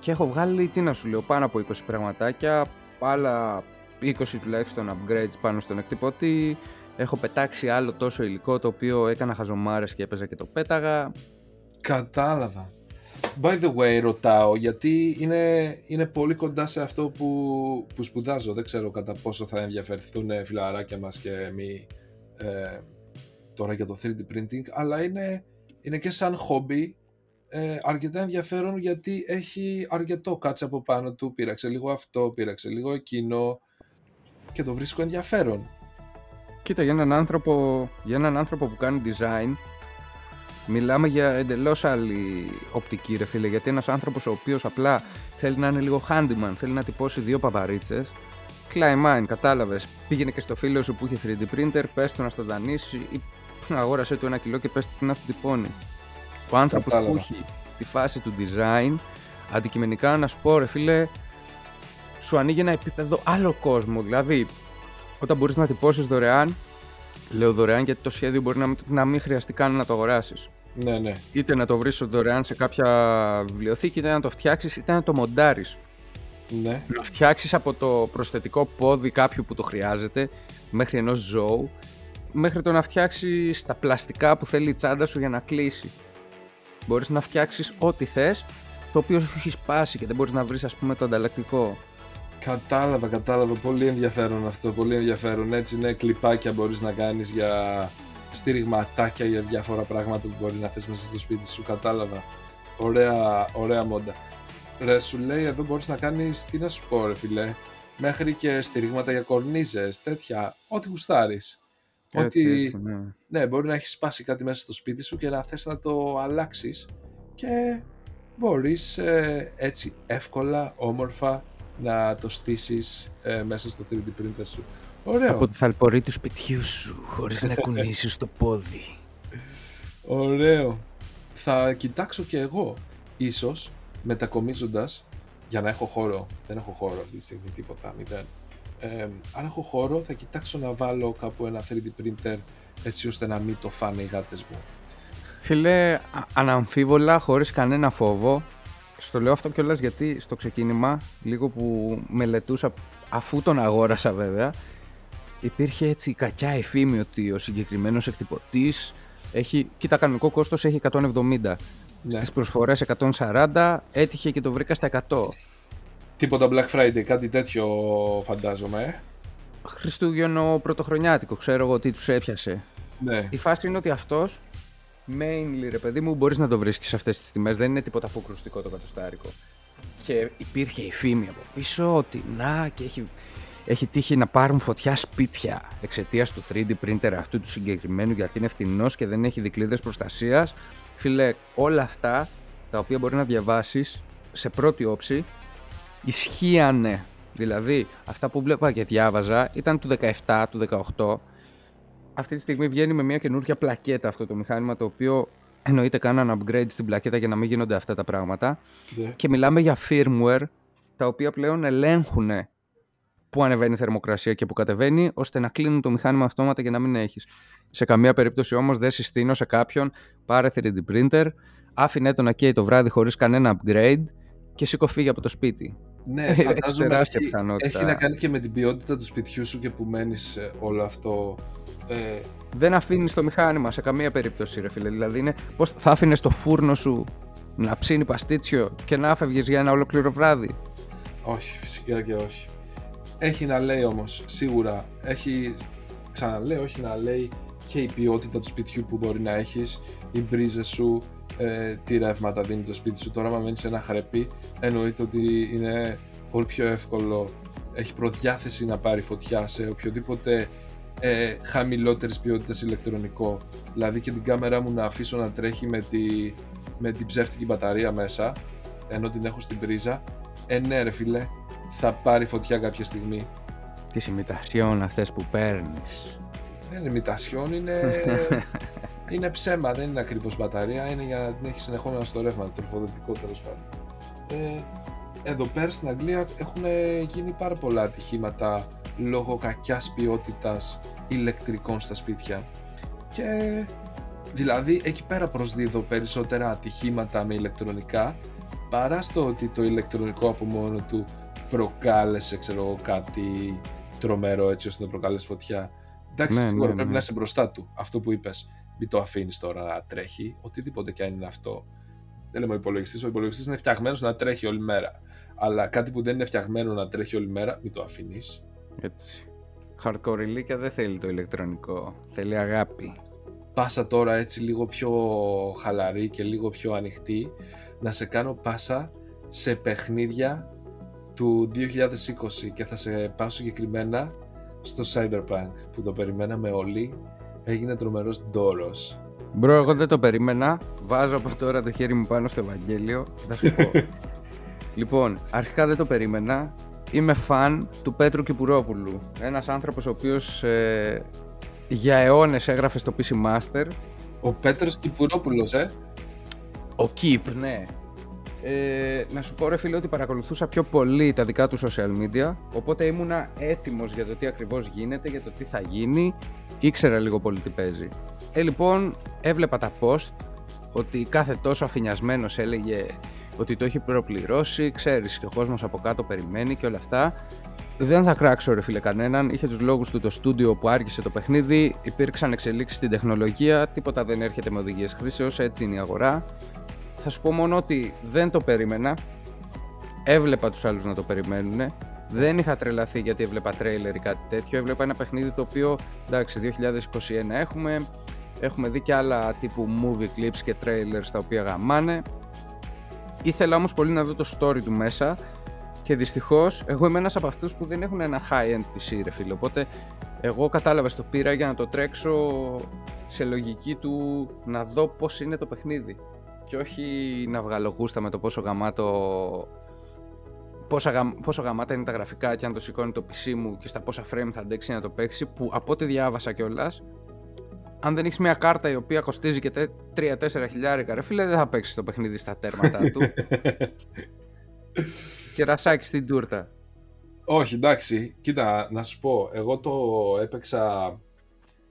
και έχω βγάλει, τι να σου λέω, πάνω από 20 πραγματάκια, άλλα 20 τουλάχιστον upgrades πάνω στον εκτυπωτή, έχω πετάξει άλλο τόσο υλικό το οποίο έκανα χαζομάρες και έπαιζα και το πέταγα. Κατάλαβα. By the way, ρωτάω, γιατί είναι, είναι πολύ κοντά σε αυτό που, που σπουδάζω. Δεν ξέρω κατά πόσο θα ενδιαφερθούν φιλαράκια μας και εμεί ε, τώρα για το 3D printing, αλλά είναι, είναι και σαν χόμπι ε, αρκετά ενδιαφέρον γιατί έχει αρκετό κάτσε από πάνω του. Πήραξε λίγο αυτό, πήραξε λίγο εκείνο και το βρίσκω ενδιαφέρον. Κοίτα, για έναν άνθρωπο, για έναν άνθρωπο που κάνει design, μιλάμε για εντελώς άλλη οπτική, ρε φίλε. Γιατί ένας άνθρωπος ο οποίος απλά θέλει να είναι λίγο handyman, θέλει να τυπώσει δύο παπαρίτσες. Klein κατάλαβες. Πήγαινε και στο φίλο σου που είχε 3D printer, πες του να στο δανείσει ή αγόρασε του ένα κιλό και πες του να σου τυπώνει. Ο άνθρωπος που έχει τη φάση του design, αντικειμενικά να σου πω, ρε φίλε, σου ανοίγει ένα επίπεδο άλλο κόσμο. Δηλαδή, όταν μπορείς να τυπώσεις δωρεάν, λέω δωρεάν γιατί το σχέδιο μπορεί να, να μην χρειαστεί καν να το αγοράσεις. Ναι, ναι. Είτε να το βρεις δωρεάν σε κάποια βιβλιοθήκη, είτε να το φτιάξεις, είτε να το μοντάρεις. Ναι. Να φτιάξεις από το προσθετικό πόδι κάποιου που το χρειάζεται, μέχρι ενός ζώου, μέχρι το να φτιάξεις τα πλαστικά που θέλει η τσάντα σου για να κλείσει. Μπορείς να φτιάξεις ό,τι θες, το οποίο σου έχει σπάσει και δεν μπορείς να βρεις, ας πούμε, το ανταλλακτικό. Κατάλαβα, κατάλαβα. Πολύ ενδιαφέρον αυτό. Πολύ ενδιαφέρον. Έτσι, ναι, κλιπάκια μπορείς να κάνεις για στήριγματάκια για διάφορα πράγματα που μπορεί να θες μέσα στο σπίτι σου. Κατάλαβα. Ωραία, ωραία μόντα. Ρε, σου λέει εδώ μπορείς να κάνεις τι να σου πω, ρε φιλέ. Μέχρι και στηρίγματα για κορνίζες, τέτοια. Ό,τι γουστάρεις. Ότι έτσι, ναι. ναι, μπορεί να έχεις σπάσει κάτι μέσα στο σπίτι σου και να θες να το αλλάξεις και μπορείς ε, έτσι εύκολα, όμορφα να το στήσεις ε, μέσα στο 3D printer σου. Ωραίο. Από τη θαλπορή του σπιτιού σου, χωρίς να κουνήσεις το πόδι. Ωραίο. Θα κοιτάξω και εγώ, ίσως, μετακομίζοντας, για να έχω χώρο. Δεν έχω χώρο αυτή τη στιγμή, τίποτα, μηδέν. Ε, αν έχω χώρο, θα κοιτάξω να βάλω κάπου ένα 3D printer, έτσι ώστε να μην το φάνε οι γάτες μου. Φίλε, αναμφίβολα, χωρίς κανένα φόβο, στο λέω αυτό κιόλα γιατί στο ξεκίνημα, λίγο που μελετούσα, αφού τον αγόρασα βέβαια, υπήρχε έτσι κακιά εφήμη ότι ο συγκεκριμένος εκτυπωτής έχει, κοίτα κανονικό κόστος έχει 170. Ναι. Στις προσφορές 140, έτυχε και το βρήκα στα 100. Τίποτα Black Friday, κάτι τέτοιο φαντάζομαι. Ε; Χριστούγεννο πρωτοχρονιάτικο, ξέρω εγώ τι τους έπιασε. Ναι. Η φάση είναι ότι αυτός mainly ρε παιδί μου μπορείς να το βρίσκεις σε αυτές τις τιμές, δεν είναι τίποτα αποκρουστικό το κατοστάρικο. Και υπήρχε η φήμη από πίσω ότι να και έχει, έχει τύχει να πάρουν φωτιά σπίτια εξαιτίας του 3D printer αυτού του συγκεκριμένου γιατί είναι φτηνός και δεν έχει δικλείδες προστασίας. Φίλε, όλα αυτά τα οποία μπορεί να διαβάσεις σε πρώτη όψη ισχύανε. Δηλαδή, αυτά που βλέπα και διάβαζα ήταν του 17, του 18 αυτή τη στιγμή βγαίνει με μια καινούργια πλακέτα αυτό το μηχάνημα το οποίο εννοείται κάναν upgrade στην πλακέτα για να μην γίνονται αυτά τα πράγματα. Ναι. Και μιλάμε για firmware τα οποία πλέον ελέγχουν πού ανεβαίνει η θερμοκρασία και πού κατεβαίνει, ώστε να κλείνουν το μηχάνημα αυτόματα και να μην έχεις. Σε καμία περίπτωση όμως δεν συστήνω σε κάποιον πάρε 3D printer, άφηνε το να καίει το βράδυ χωρίς κανένα upgrade και σήκω φύγει από το σπίτι. Ναι, φαντάζομαι έχει, έχει να κάνει και με την ποιότητα του σπιτιού σου και που μένεις όλο αυτό ε... Δεν αφήνεις το μηχάνημα σε καμία περίπτωση, ρε φίλε. Δηλαδή, είναι πώς θα άφηνες το φούρνο σου να ψήνει παστίτσιο και να άφευγε για ένα ολόκληρο βράδυ; Όχι, φυσικά και όχι. Έχει να λέει όμως, σίγουρα. Έχει, ξαναλέω, έχει να λέει και η ποιότητα του σπιτιού που μπορεί να έχεις, οι μπρίζες σου, ε, τι ρεύματα δίνει το σπίτι σου. Τώρα, αν μένεις σε ένα χρεπί, εννοείται ότι είναι πολύ πιο εύκολο. Έχει προδιάθεση να πάρει φωτιά σε οποιοδήποτε ε, χαμηλότερης ποιότητας ηλεκτρονικό. Δηλαδή και την κάμερα μου να αφήσω να τρέχει με, τη, με την ψεύτικη μπαταρία μέσα, ενώ την έχω στην πρίζα. Ε, ναι, ρε φίλε, θα πάρει φωτιά κάποια στιγμή. Τις ημιτασιών αυτές που παίρνεις. Δεν είναι ημιτασιών, είναι, είναι ψέμα, δεν είναι ακριβώς μπαταρία, είναι για να την έχεις συνεχόμενα στο ρεύμα, το τροφοδοτικό τέλος πάντων. Ε, εδώ πέρα στην Αγγλία έχουν γίνει πάρα πολλά ατυχήματα λόγω κακιάς ποιότητας ηλεκτρικών στα σπίτια. Και δηλαδή εκεί πέρα προσδίδω περισσότερα ατυχήματα με ηλεκτρονικά παρά στο ότι το ηλεκτρονικό από μόνο του προκάλεσε ξέρω, κάτι τρομερό έτσι ώστε να προκαλέσει φωτιά. Εντάξει, ναι, σίγουρα ναι, πρέπει ναι. να είσαι μπροστά του. Αυτό που είπες, μην το αφήνεις τώρα να τρέχει. Οτιδήποτε και αν είναι αυτό. Δεν λέμε ο υπολογιστής. Ο υπολογιστής είναι φτιαγμένος να τρέχει όλη μέρα. Αλλά κάτι που δεν είναι φτιαγμένο να τρέχει όλη μέρα, μην το αφήνεις. Έτσι. Hardcore δεν θέλει το ηλεκτρονικό. Θέλει αγάπη. Πάσα τώρα έτσι λίγο πιο χαλαρή και λίγο πιο ανοιχτή να σε κάνω πάσα σε παιχνίδια του 2020 και θα σε πάω συγκεκριμένα στο Cyberpunk που το περιμέναμε όλοι έγινε τρομερός ντόρος Μπρο, εγώ δεν το περίμενα. Βάζω από τώρα το χέρι μου πάνω στο Ευαγγέλιο θα σου πω. λοιπόν, αρχικά δεν το περίμενα. Είμαι φαν του Πέτρου Κυπουρόπουλου. Ένας άνθρωπος ο οποίος ε, για αιώνες έγραφε στο PC Master. Ο Πέτρος Κυπουρόπουλος, ε! Ο Κιπ, ναι. Ε, να σου πω ρε φίλε ότι παρακολουθούσα πιο πολύ τα δικά του social media οπότε ήμουνα έτοιμος για το τι ακριβώς γίνεται, για το τι θα γίνει. Ήξερα λίγο πολύ τι παίζει. Ε λοιπόν έβλεπα τα post ότι κάθε τόσο αφηνιασμένος έλεγε ότι το έχει προπληρώσει, ξέρεις και ο κόσμος από κάτω περιμένει και όλα αυτά. Δεν θα κράξω ρε φίλε κανέναν, είχε τους λόγους του το στούντιο που άρχισε το παιχνίδι, υπήρξαν εξελίξεις στην τεχνολογία, τίποτα δεν έρχεται με οδηγίες χρήσεως, έτσι είναι η αγορά θα σου πω μόνο ότι δεν το περίμενα. Έβλεπα τους άλλους να το περιμένουν. Δεν είχα τρελαθεί γιατί έβλεπα τρέιλερ ή κάτι τέτοιο. Έβλεπα ένα παιχνίδι το οποίο, εντάξει, 2021 έχουμε. Έχουμε δει και άλλα τύπου movie clips και trailers τα οποία γαμάνε. Ήθελα όμως πολύ να δω το story του μέσα και δυστυχώς εγώ είμαι ένας από αυτούς που δεν έχουν ένα high-end PC ρε φίλε. Οπότε εγώ κατάλαβα στο πήρα για να το τρέξω σε λογική του να δω πώς είναι το παιχνίδι και όχι να βγάλω γούστα με το πόσο γαμάτο πόσο, γα... πόσο γαμάτα είναι τα γραφικά και αν το σηκώνει το PC μου και στα πόσα frame θα αντέξει να το παίξει που από ό,τι διάβασα κιόλας. αν δεν έχεις μια κάρτα η οποία κοστίζει και 3-4 χιλιάρικα ρε φίλε δεν θα παίξεις το παιχνίδι στα τέρματα του και ρασάκι στην τούρτα όχι εντάξει κοίτα να σου πω εγώ το έπαιξα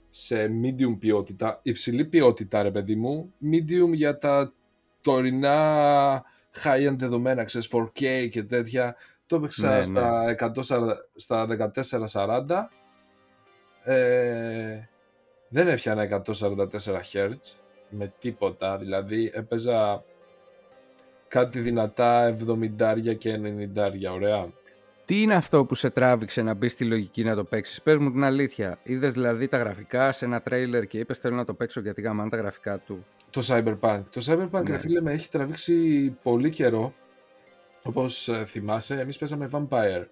σε medium ποιότητα, υψηλή ποιότητα ρε παιδί μου, medium για τα τωρινά high-end δεδομένα, ξέρεις, 4K και τέτοια. Το έπαιξα ναι, στα, ναι. στα 1440. Ε, δεν έφτιανα 144 Hz με τίποτα, δηλαδή έπαιζα κάτι δυνατά 70 και 90 ωραία. Τι είναι αυτό που σε τράβηξε να μπεις στη λογική να το παίξεις, Πες μου την αλήθεια. Είδες δηλαδή τα γραφικά σε ένα τρέιλερ και είπες: Θέλω να το παίξω γιατί γαμάνε τα γραφικά του. Το Cyberpunk. Το Cyberpunk, ναι. φίλε, με έχει τραβήξει πολύ καιρό. Όπως ε, θυμάσαι, εμείς παίζαμε Vampire.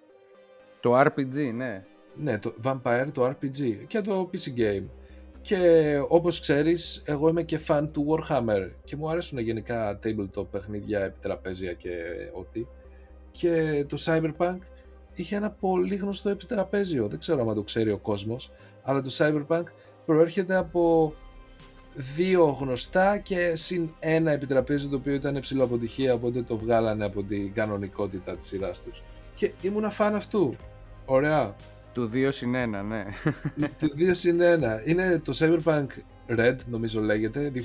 Το RPG, ναι. Ναι, το Vampire, το RPG και το PC game. Και όπως ξέρεις, εγώ είμαι και fan του Warhammer και μου αρέσουν γενικά tabletop παιχνίδια, επιτραπέζια και ό,τι. Και το Cyberpunk είχε ένα πολύ γνωστό επιτραπέζιο. Δεν ξέρω αν το ξέρει ο κόσμος, αλλά το Cyberpunk προέρχεται από δύο γνωστά και συν ένα επιτραπέζιο το οποίο ήταν υψηλό αποτυχία οπότε το βγάλανε από την κανονικότητα της σειράς τους. Και ήμουν φαν αυτού. Ωραία. Του 2 συν 1 ναι. Του 2 συν 1 είναι το Cyberpunk Red νομίζω λέγεται 2013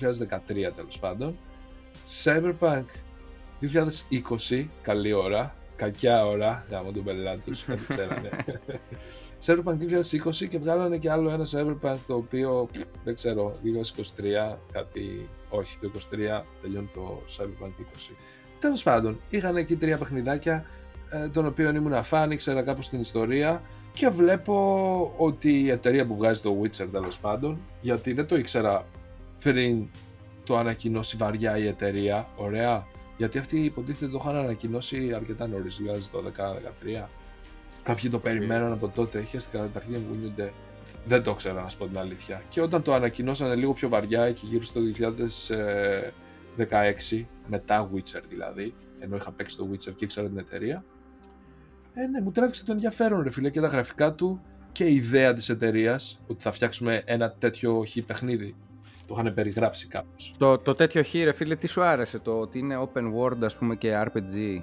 τέλος πάντων. Cyberpunk 2020 καλή ώρα κακιά ώρα γάμο του πελάτη. Τους δεν ξέρανε Cyberpunk 2020 και βγάλανε και άλλο ένα Cyberpunk το οποίο δεν ξέρω, 2023, κάτι, όχι το 23, τελειώνει το Cyberpunk 20. Τέλος πάντων, είχαν εκεί τρία παιχνιδάκια ε, των οποίων ήμουν αφάν, ήξερα κάπως την ιστορία και βλέπω ότι η εταιρεία που βγάζει το Witcher τέλος πάντων, γιατί δεν το ήξερα πριν το ανακοινώσει βαριά η εταιρεία, ωραία, γιατί αυτοί υποτίθεται το είχαν ανακοινώσει αρκετά νωρίς, 2012-2013 Κάποιοι το περιμέναν από τότε, είχε καταρχήν εμβουνιούνται. Δεν το ήξερα να σου πω την αλήθεια. Και όταν το ανακοινώσανε λίγο πιο βαριά, εκεί γύρω στο 2016, μετά Witcher δηλαδή, ενώ είχα παίξει το Witcher και ήξερα την εταιρεία, Ε, ναι, μου τράβηξε το ενδιαφέρον, ρε φίλε, και τα γραφικά του και η ιδέα της εταιρείας ότι θα φτιάξουμε ένα τέτοιο χ παιχνίδι. Το είχαν περιγράψει κάπως. Το, το τέτοιο χ, ρε φίλε, τι σου άρεσε, το ότι είναι open world, ας πούμε, και RPG;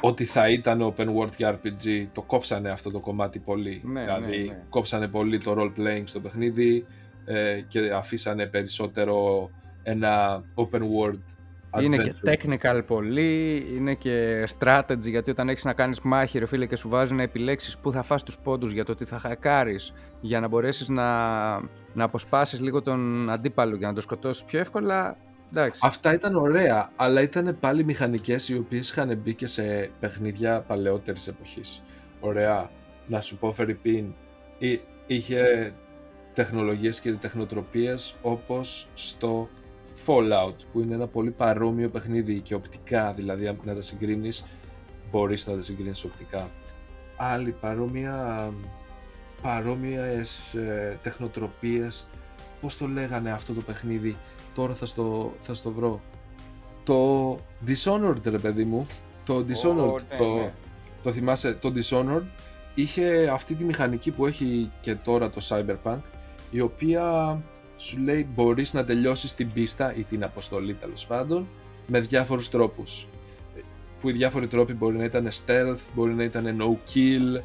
Ότι θα ήταν open world και RPG, το κόψανε αυτό το κομμάτι πολύ. Ναι, δηλαδή, ναι, ναι. κόψανε πολύ το role playing στο παιχνίδι ε, και αφήσανε περισσότερο ένα open world Είναι και adventure. technical πολύ, είναι και strategy, γιατί όταν έχεις να κάνεις μάχη, ρε φίλε, και σου βάζει να επιλέξεις πού θα φας τους πόντους για το τι θα χακάρεις, για να μπορέσεις να, να αποσπάσεις λίγο τον αντίπαλο για να το σκοτώσεις πιο εύκολα, εντάξει. Αυτά ήταν ωραία, αλλά ήταν πάλι μηχανικές οι οποίες είχαν μπει και σε παιχνίδια παλαιότερης εποχής. Ωραία, να σου πω Φερρυπίν, εί- είχε τεχνολογίες και τεχνοτροπίες όπως στο Fallout, που είναι ένα πολύ παρόμοιο παιχνίδι και οπτικά, δηλαδή αν- να τα συγκρίνεις, μπορείς να τα συγκρίνεις οπτικά. Άλλη παρόμοια, παρόμοιες ε, τεχνοτροπίες, πώς το λέγανε αυτό το παιχνίδι, τώρα θα στο, θα στο βρω. Το Dishonored ρε παιδί μου, το Dishonored, ναι, το, ναι. το θυμάσαι, το Dishonored είχε αυτή τη μηχανική που έχει και τώρα το Cyberpunk, η οποία σου λέει μπορείς να τελειώσεις την πίστα ή την αποστολή τέλος πάντων με διάφορους τρόπους. Που οι διάφοροι τρόποι μπορεί να ήταν stealth, μπορεί να ήταν no kill.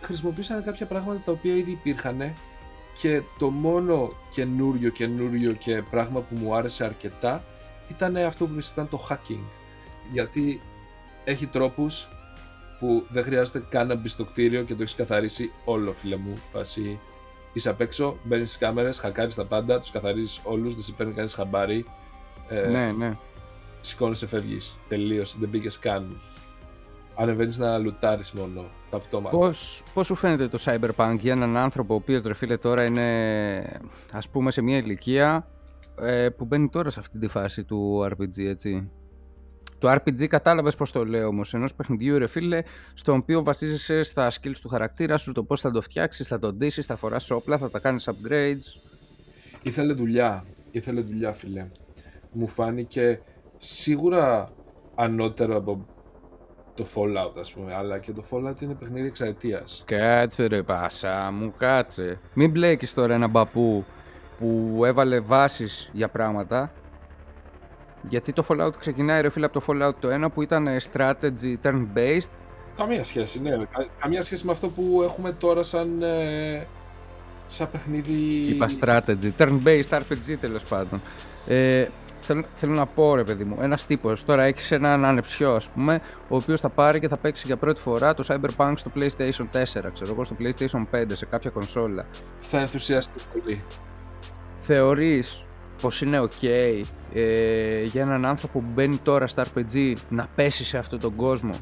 Χρησιμοποίησαν κάποια πράγματα τα οποία ήδη υπήρχαν και το μόνο καινούριο καινούριο και πράγμα που μου άρεσε αρκετά ήταν αυτό που ήταν το hacking. Γιατί έχει τρόπους που δεν χρειάζεται καν να μπεις στο κτίριο και το έχεις καθαρίσει όλο, φίλε μου. Φάση είσαι απ' έξω, μπαίνεις στις κάμερες, χακάρεις τα πάντα, τους καθαρίζεις όλους, δεν σε παίρνει κανείς χαμπάρι. Ε, Ναι, ναι. Σηκώνεσαι, φεύγεις. Τελείωσε, δεν πήγες καν. Ανεβαίνεις να λουτάρεις μόνο τα πτώματα. Πώς, πώς σου φαίνεται το Cyberpunk για έναν άνθρωπο ο οποίος ρε φίλε τώρα είναι ας πούμε σε μια ηλικία ε, που μπαίνει τώρα σε αυτή τη φάση του RPG έτσι; Το RPG κατάλαβες πώς το λέω όμως, ενός παιχνιδιού ρε φίλε στο οποίο βασίζεσαι στα skills του χαρακτήρα σου, το πώς θα το φτιάξεις, θα το ντύσεις, θα φοράς όπλα, θα τα κάνεις upgrades. Ήθελε δουλειά. Ήθελε δουλειά, φίλε. Μου φάνηκε σίγουρα ανώτερο από το Fallout, ας πούμε. Αλλά και το Fallout είναι παιχνίδι εξαετίας. Κάτσε ρε πάσα μου, κάτσε. Μην μπλέκεις τώρα έναν παππού που έβαλε βάσεις για πράγματα. Γιατί το Fallout ξεκινάει ρε φίλε από το Fallout το 1 που ήταν ε, strategy turn-based. Καμία σχέση, ναι. Κα- καμία σχέση με αυτό που έχουμε τώρα σαν, ε, σαν παιχνίδι... Είπα strategy, turn-based RPG τέλος πάντων. Ε, θέλω, θέλω να πω ρε παιδί μου, ένας τύπος τώρα έχεις έναν ανεψιό, ας πούμε, ο οποίος θα πάρει και θα παίξει για πρώτη φορά το Cyberpunk στο PlayStation 4, ξέρω εγώ, στο PlayStation 5, σε κάποια κονσόλα. Θα ενθουσιαστεί πολύ. θεωρείς πως είναι ok ε, για έναν άνθρωπο που μπαίνει τώρα στα RPG να πέσει σε αυτόν τον κόσμο.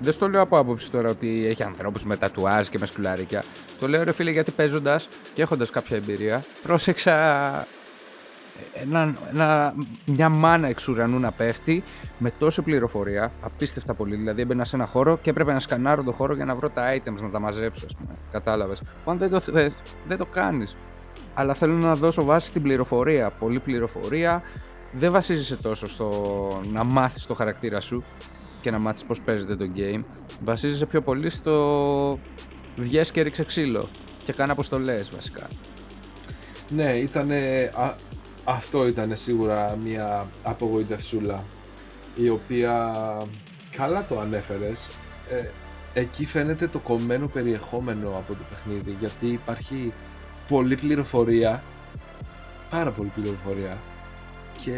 Δεν στο λέω από άποψη τώρα ότι έχει ανθρώπους με τατουάζ και με σκουλαρίκια. Το λέω ρε φίλε γιατί παίζοντας και έχοντας κάποια εμπειρία πρόσεξα ένα, ένα- μια μάνα εξ ουρανού να πέφτει με τόση πληροφορία, απίστευτα πολύ. Δηλαδή έμπαινα σε ένα χώρο και έπρεπε να σκανάρω το χώρο για να βρω τα items, να τα μαζέψω, ας πούμε. Κατάλαβες. Που αν δεν το θες, δεν το κάνεις. Αλλά θέλω να δώσω βάση στην πληροφορία. Πολλή πληροφορία. Δεν βασίζεσαι τόσο στο να μάθεις το χαρακτήρα σου και να μάθεις πώς παίζεται το game. Βασίζεσαι πιο πολύ στο βγες και ρίξε ξύλο. Και κάνε αποστολές βασικά. Ναι, ήταν. Αυτό ήταν σίγουρα μια απογοητευσούλα η οποία καλά το ανέφερες ε, εκεί φαίνεται το κομμένο περιεχόμενο από το παιχνίδι γιατί υπάρχει πολλή πληροφορία. Πάρα πολλή πληροφορία. Και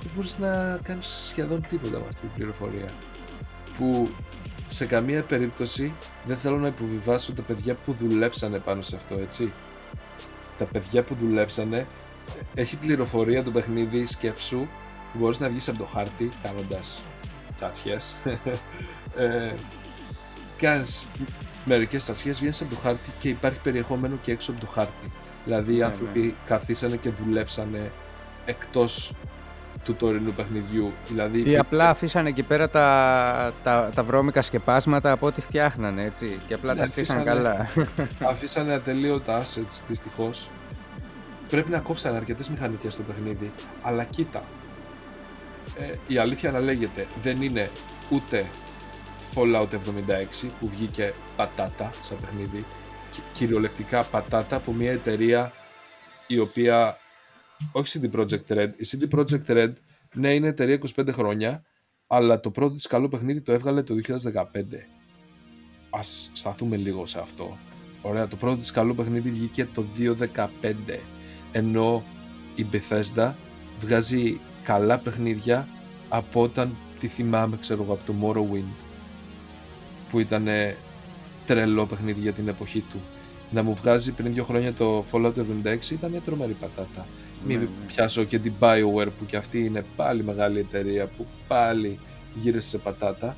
δεν μπορείς να κάνεις σχεδόν τίποτα με αυτή την πληροφορία. Που σε καμία περίπτωση δεν θέλω να υποβιβάσω τα παιδιά που δουλέψανε πάνω σε αυτό έτσι. Τα παιδιά που δουλέψανε έχει πληροφορία το παιχνίδι σκέψου που μπορείς να βγεις από το χάρτη κάνοντας τσάτσιες. Ε, κάνεις μερικές τσάτσιες βγαίνεις από το χάρτη και υπάρχει περιεχόμενο και έξω από το χάρτη. Δηλαδή οι Ναι, άνθρωποι καθίσανε και δουλέψανε εκτός του τωρινού παιχνιδιού. Δηλαδή Ή απλά αφήσανε εκεί πέρα τα, τα, τα βρώμικα σκεπάσματα από ό,τι φτιάχνανε, έτσι. Και απλά Ναι, τα στήσαν αφήσανε- καλά. αφήσανε ατελείωτα assets δυστυχώς. Πρέπει να κόψανε αρκετές μηχανικές στο παιχνίδι αλλά κοίτα. Ε, η αλήθεια να λέγεται δεν είναι ούτε Fallout 76 που βγήκε πατάτα σαν παιχνίδι. Κυριολεκτικά πατάτα από μια εταιρεία η οποία όχι CD Projekt Red η CD Projekt Red ναι είναι εταιρεία 25 χρόνια αλλά το πρώτο της καλό παιχνίδι το έβγαλε το 2015 ας σταθούμε λίγο σε αυτό. Ωραία το πρώτο της καλό παιχνίδι βγήκε το 2015 ενώ η Bethesda βγάζει καλά παιχνίδια από όταν τη θυμάμαι ξέρω από το Morrowind που ήταν τρελό παιχνίδι για την εποχή του. Να μου βγάζει πριν δύο χρόνια το Fallout 76 ήταν τρομερή πατάτα. Ναι, Μην ναι. πιάσω και την Bioware που και αυτή είναι πάλι μεγάλη εταιρεία που πάλι γύρισε σε πατάτα.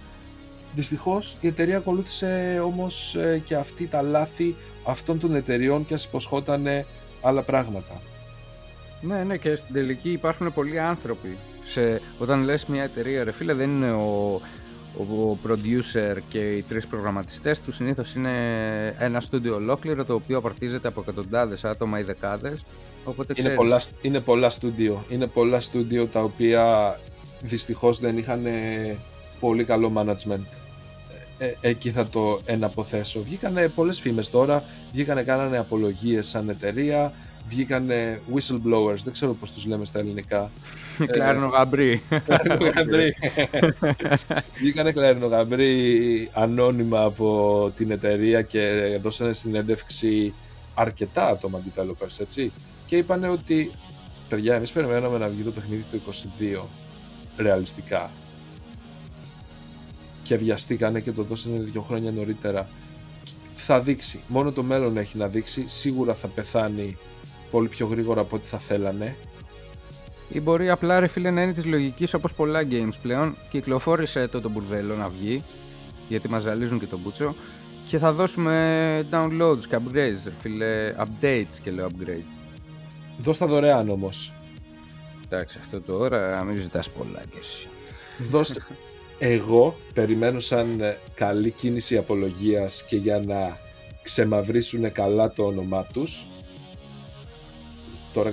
Δυστυχώς η εταιρεία ακολούθησε όμως ε, και αυτή τα λάθη αυτών των εταιριών και ας υποσχόταν άλλα πράγματα. Ναι, ναι, και στην τελική υπάρχουν πολλοί άνθρωποι. Σε, όταν λες μια εταιρεία, ρε φίλε, δεν είναι ο, ο producer και οι τρεις προγραμματιστές τους συνήθως είναι ένα στούντιο ολόκληρο το οποίο απαρτίζεται από εκατοντάδες άτομα ή δεκάδες. Οπότε είναι, πολλά, είναι πολλά στούντιο. Είναι πολλά στούντιο τα οποία δυστυχώς δεν είχαν πολύ καλό management. Ε, ε, εκεί θα το εναποθέσω. Βγήκανε πολλές φήμες τώρα. Βγήκανε κάνανε απολογίες σαν εταιρεία. Βγήκανε whistleblowers. Δεν ξέρω πώς τους λέμε στα ελληνικά Κλάρνο γαμπρί. Βγήκανε κλάρνο γαμπρί ανώνυμα από την εταιρεία και δώσανε συνέντευξη αρκετά άτομα developers, έτσι. Και είπανε ότι, παιδιά, εμείς περιμέναμε να βγει το παιχνίδι το 22, ρεαλιστικά. Και βιαστήκανε και το δώσανε δύο χρόνια νωρίτερα. Θα δείξει. Μόνο το μέλλον έχει να δείξει. Σίγουρα θα πεθάνει πολύ πιο γρήγορα από ό,τι θα θέλανε ή μπορεί απλά ρε φίλε να είναι της λογικής όπως πολλά games πλέον. Κυκλοφόρησε το το μπουρδέλο να βγει, γιατί μας ζαλίζουν και το μπούτσο. Και θα δώσουμε downloads και upgrades, ρε φίλε. Updates και λέω upgrades. Δώσ' τα δωρεάν όμως. Εντάξει, αυτό τώρα μην ζητάς πολλά και εσύ. Δώστε. Εγώ περιμένω σαν ε, καλή κίνηση απολογίας και για να ξεμαυρίσουν καλά το όνομά τους τώρα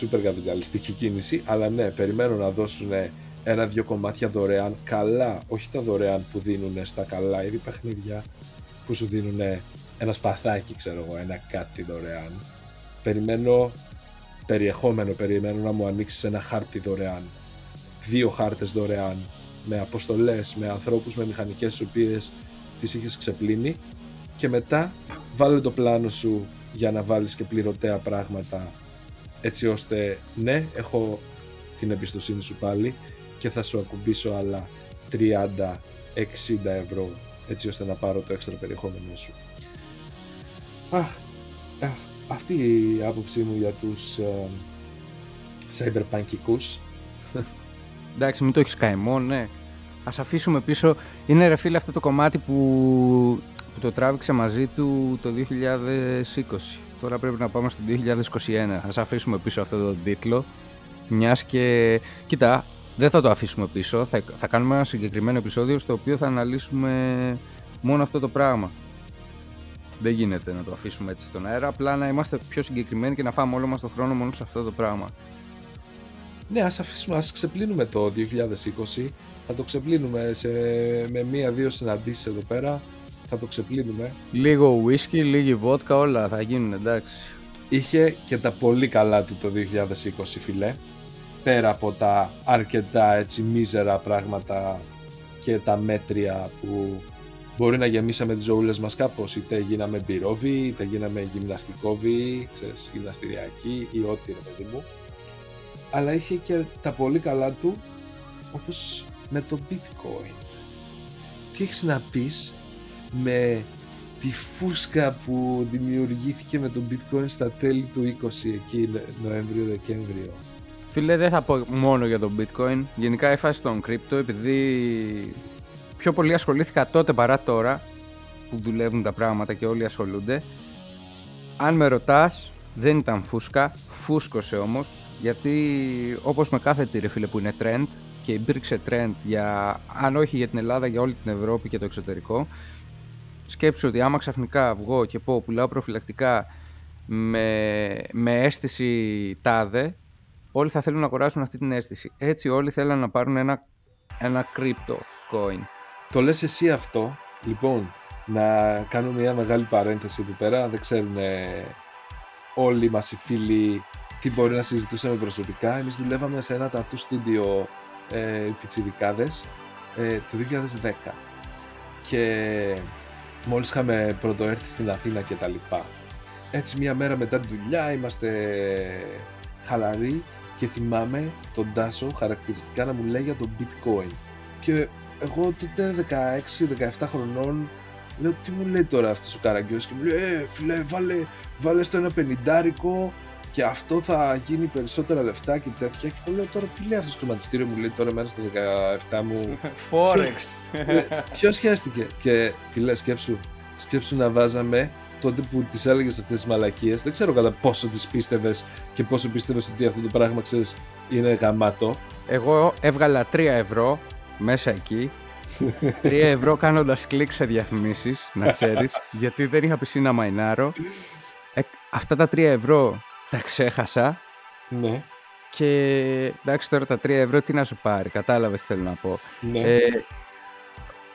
super καπιταλιστική κίνηση, αλλά ναι, περιμένω να δώσουν ένα-δυο κομμάτια δωρεάν, καλά, όχι τα δωρεάν που δίνουν στα καλά είδη παιχνίδια, που σου δίνουν ένα σπαθάκι, ξέρω εγώ, ένα κάτι δωρεάν. Περιμένω περιεχόμενο, περιμένω να μου ανοίξεις ένα χάρτη δωρεάν. Δύο χάρτες δωρεάν, με αποστολές, με ανθρώπους, με μηχανικές τις οποίες τις είχες ξεπλύνει και μετά βάλε το πλάνο σου για να βάλεις και πληρωτέα πράγματα έτσι ώστε ναι, έχω την εμπιστοσύνη σου πάλι και θα σου ακουμπήσω άλλα 30-60 ευρώ έτσι ώστε να πάρω το έξτρα περιεχόμενο σου. Αχ, αχ, αυτή η άποψή μου για τους ε, cyberpunkικούς. Εντάξει, μην το έχεις καημό, ναι. Ας αφήσουμε πίσω, είναι ρε φίλε αυτό το κομμάτι που, που το τράβηξε μαζί του το 2020 Τώρα πρέπει να πάμε στο 2021. Ας αφήσουμε πίσω αυτό το τίτλο. Μιας και... Κοίτα, δεν θα το αφήσουμε πίσω. Θα, θα κάνουμε ένα συγκεκριμένο επεισόδιο στο οποίο θα αναλύσουμε μόνο αυτό το πράγμα. Δεν γίνεται να το αφήσουμε έτσι στον αέρα. Απλά να είμαστε πιο συγκεκριμένοι και να φάμε όλο μας το χρόνο μόνο σε αυτό το πράγμα. Ναι, ας, αφήσουμε, ας ξεπλύνουμε το 2020. Θα το ξεπλύνουμε σε, με μία-δύο συναντήσεις εδώ πέρα θα το ξεπλύνουμε. Λίγο whisky, λίγη βότκα, όλα θα γίνουν εντάξει. Είχε και τα πολύ καλά του το 2020 φιλέ. Πέρα από τα αρκετά έτσι μίζερα πράγματα και τα μέτρια που μπορεί να γεμίσαμε τις ζωούλες μας κάπως είτε γίναμε μπυρόβι, είτε γίναμε γυμναστικόβι, ξέρεις, γυμναστηριακή ή ό,τι ρε παιδί μου αλλά είχε και τα πολύ καλά του όπως με το bitcoin τι έχεις να πεις με τη φούσκα που δημιουργήθηκε με το bitcoin στα τέλη του 20 εκεί Νοέμβριο-Δεκέμβριο. Φίλε δεν θα πω μόνο για το bitcoin, γενικά η φάση των crypto επειδή πιο πολύ ασχολήθηκα τότε παρά τώρα που δουλεύουν τα πράγματα και όλοι ασχολούνται. Αν με ρωτάς δεν ήταν φούσκα, φούσκωσε όμως γιατί όπως με κάθε τι ρε φίλε που είναι trend και υπήρξε trend για, αν όχι για την Ελλάδα, για όλη την Ευρώπη και το εξωτερικό σκέψου ότι άμα ξαφνικά βγω και πω πουλάω προφυλακτικά με, με αίσθηση τάδε, όλοι θα θέλουν να αγοράσουν αυτή την αίσθηση. Έτσι όλοι θέλουν να πάρουν ένα, ένα crypto coin. το λες εσύ αυτό, λοιπόν, να κάνω μια μεγάλη παρένθεση εδώ πέρα, δεν ξέρουν όλοι μας οι φίλοι τι μπορεί να συζητούσαμε προσωπικά. Εμείς δουλεύαμε σε ένα tattoo studio ε, πιτσιρικάδες ε, το 2010 και μόλις είχαμε πρωτοέρθει στην Αθήνα και τα λοιπά. Έτσι μια μέρα μετά τη δουλειά είμαστε χαλαροί και θυμάμαι τον Τάσο χαρακτηριστικά να μου λέει για το bitcoin. Και εγώ τότε 16-17 χρονών λέω τι μου λέει τώρα αυτός ο Καραγκιός; Και μου λέει ε φίλε βάλε, βάλε στο ένα πενιντάρικο και αυτό θα γίνει περισσότερα λεφτά και τέτοια. Και εγώ λέω τώρα τι λέει αυτός το χρηματιστήριο μου λέει τώρα μέρα στα 17 μου. Forex. Ποιο σχέστηκε και φίλε σκέψου σκέψου να βάζαμε τότε που τις έλεγες αυτές τις μαλακίες δεν ξέρω κατά πόσο τις πίστευες και πόσο πίστευες ότι αυτό το πράγμα ξέρεις είναι γαμάτο. Εγώ έβγαλα 3 ευρώ μέσα εκεί. 3 ευρώ κάνοντας κλικ σε διαφημίσεις, να ξέρεις, γιατί δεν είχα πισίνα μαϊνάρω. Ε, αυτά τα 3 ευρώ τα ξέχασα. ναι Και εντάξει τώρα τα 3 ευρώ τι να σου πάρει, κατάλαβες τι θέλω να πω. ναι Ε,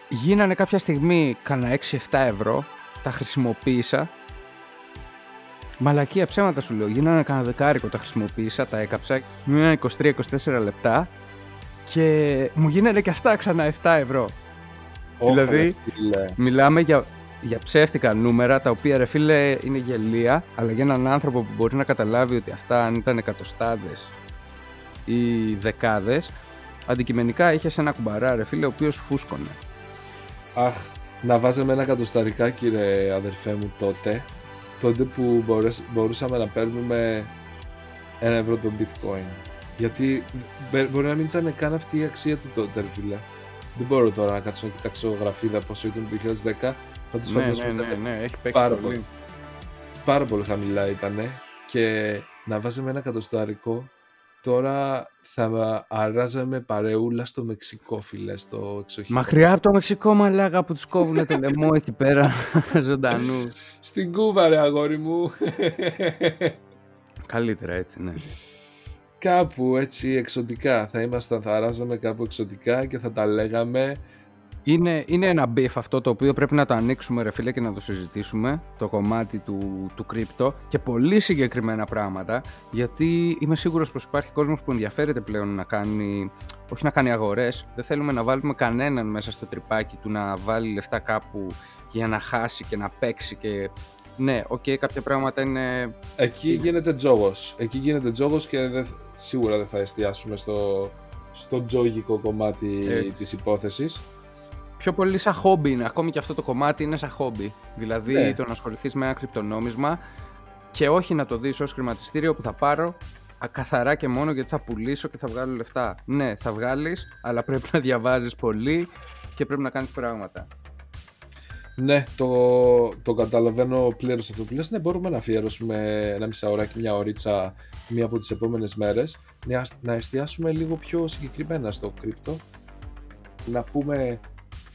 γίνανε κάποια στιγμή κανένα 6-7 ευρώ, τα χρησιμοποίησα. Μαλακία ψέματα σου λέω, γίνανε κανένα δεκάρικο, τα χρησιμοποίησα, τα έκαψα, μείνανε 23-24 λεπτά και μου γίνανε και αυτά ξανά 7 ευρώ. Ωχ, δηλαδή, ρε φίλε. Μιλάμε για, για ψεύτικα νούμερα, τα οποία ρε φίλε είναι γελία, αλλά για έναν άνθρωπο που μπορεί να καταλάβει ότι αυτά αν ήταν εκατοστάδες ή δεκάδες, αντικειμενικά είχε ένα κουμπαρά ρε φίλε, ο οποίος φούσκωνε. Αχ, να βάζαμε ένα κατοσταρικάκι ρε αδερφέ μου τότε τότε που μπορέσ- μπορούσαμε να παίρνουμε ένα ευρώ το bitcoin γιατί μπε- μπορεί να μην ήταν καν αυτή η αξία του τότε ρε φίλε δεν μπορώ τώρα να κάτσω να κοιτάξω γραφίδα πόσο ήταν το 2010 πάντως Ναι, φαντάζομαι ναι, ήταν ναι, ναι, έχει παίξει πάρα πολύ. πολύ. πάρα πολύ χαμηλά ήταν και να βάζαμε ένα κατοστάρικο τώρα θα αράζαμε παρεούλα στο Μεξικό φίλε στο εξοχείο Μακριά από το Μεξικό μαλάκα που τους κόβουνε το λαιμό εκεί πέρα ζωντανού. Στην Κούβα ρε αγόρι μου Καλύτερα έτσι, ναι. Κάπου έτσι εξωτικά θα ήμασταν, θα αράζαμε κάπου εξωτικά και θα τα λέγαμε Είναι, είναι ένα beef αυτό το οποίο πρέπει να το ανοίξουμε ρε φίλε και να το συζητήσουμε το κομμάτι του, του κρύπτο και πολύ συγκεκριμένα πράγματα γιατί είμαι σίγουρος πως υπάρχει κόσμος που ενδιαφέρεται πλέον να κάνει όχι να κάνει αγορές. Δεν θέλουμε να βάλουμε κανέναν μέσα στο τρυπάκι του να βάλει λεφτά κάπου για να χάσει και να παίξει και ναι, οκ, κάποια πράγματα είναι Εκεί γίνεται τζόγος. Εκεί γίνεται τζόγος και δεν, σίγουρα δεν θα εστιάσουμε στο, στο τζόγικο κομμάτι Έτσι. της υπόθεσης πιο πολύ σαν χόμπι είναι. Ακόμη και αυτό το κομμάτι είναι σαν χόμπι. Δηλαδή Ναι. το να ασχοληθείς με ένα κρυπτονόμισμα και όχι να το δεις ως χρηματιστήριο που θα πάρω α, καθαρά και μόνο γιατί θα πουλήσω και θα βγάλω λεφτά. Ναι, θα βγάλεις, αλλά πρέπει να διαβάζεις πολύ και πρέπει να κάνεις πράγματα. Ναι, το, το καταλαβαίνω πλήρως αυτό που λες. Ναι, μπορούμε να αφιέρωσουμε ένα μισάωράκι, μια ωρίτσα μία από τις επόμενες μέρες να, να εστιάσουμε λίγο πιο συγκεκριμένα στο κρύπτο να πούμε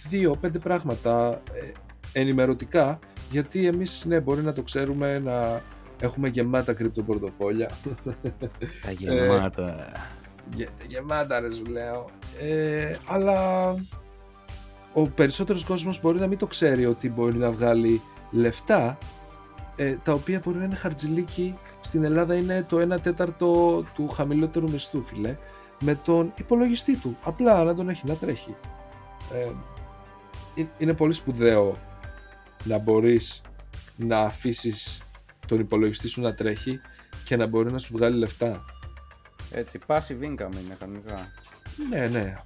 δύο-πέντε πράγματα ε, ενημερωτικά γιατί εμείς ναι, μπορεί να το ξέρουμε να έχουμε γεμάτα κρυπτοπορτοφόλια Τα γεμάτα. Γε, γεμάτα ρε σου λέω. Ε, αλλά ο περισσότερος κόσμος μπορεί να μην το ξέρει ότι μπορεί να βγάλει λεφτά ε, τα οποία μπορεί να είναι χαρτζηλίκι. Στην Ελλάδα είναι το 1 τέταρτο του χαμηλότερου μισθού φίλε με τον υπολογιστή του. Απλά να τον έχει να τρέχει. Ε, ε- είναι πολύ σπουδαίο να μπορείς να αφήσεις τον υπολογιστή σου να τρέχει και να μπορεί να σου βγάλει λεφτά Έτσι, passive income είναι κανονικά. ναι, ναι.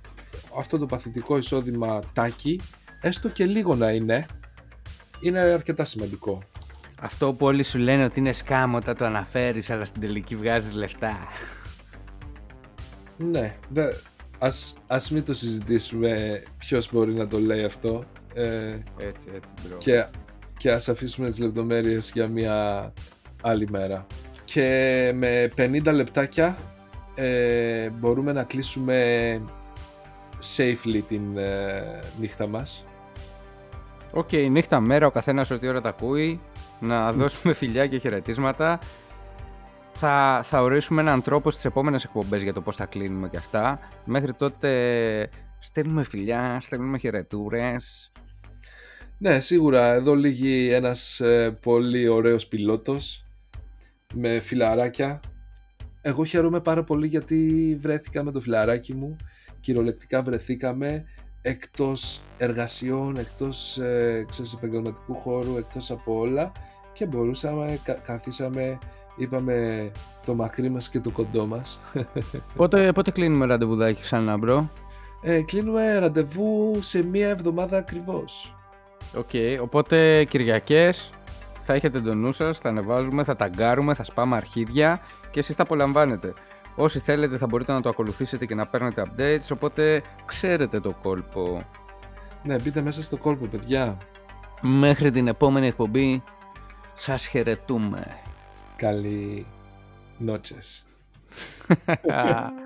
Αυτό το παθητικό εισόδημα τάκι, έστω και λίγο να είναι, είναι αρκετά σημαντικό. Αυτό που όλοι σου λένε ότι είναι σκάμο όταν το αναφέρεις, αλλά στην τελική βγάζεις λεφτά. Ναι, δε, ας, ας μην το συζητήσουμε ποιος μπορεί να το λέει αυτό ε, Έτσι, έτσι, bro. και, και ας αφήσουμε τις λεπτομέρειες για μια άλλη μέρα. Και με 50 λεπτάκια ε, μπορούμε να κλείσουμε safely την ε, νύχτα μας. Οκ, νύχτα μέρα, ο καθένας ό,τι ώρα τα ακούει. Να δώσουμε φιλιά και χαιρετίσματα. Θα, θα ορίσουμε έναν τρόπο στις επόμενες εκπομπές για το πώς θα κλείνουμε και αυτά. Μέχρι τότε Στέλνουμε φιλιά, στέλνουμε χαιρετούρες. Ναι, σίγουρα εδώ λύγει ένας ε, πολύ ωραίος πιλότος με φιλαράκια. Εγώ χαίρομαι πάρα πολύ γιατί βρέθηκα με το φιλαράκι μου. Κυριολεκτικά βρεθήκαμε εκτός εργασιών, εκτός ε, ξέρεις, επαγγελματικού χώρου, εκτός από όλα και μπορούσαμε, κα, καθίσαμε, είπαμε το μακρύ μας και το κοντό μας. Πότε, πότε κλείνουμε ραντεβουδάκι ξανά, bro; Ε, κλείνουμε ραντεβού σε μία εβδομάδα ακριβώς. Οκ, okay, οπότε Κυριακές θα έχετε το νου σας, θα ανεβάζουμε, θα ταγκάρουμε, θα σπάμε αρχίδια και εσείς θα απολαμβάνετε. Όσοι θέλετε θα μπορείτε να το ακολουθήσετε και να παίρνετε updates, οπότε ξέρετε το κόλπο. Ναι, μπείτε μέσα στο κόλπο, παιδιά. Μέχρι την επόμενη εκπομπή, σας χαιρετούμε. Καλή νότσες.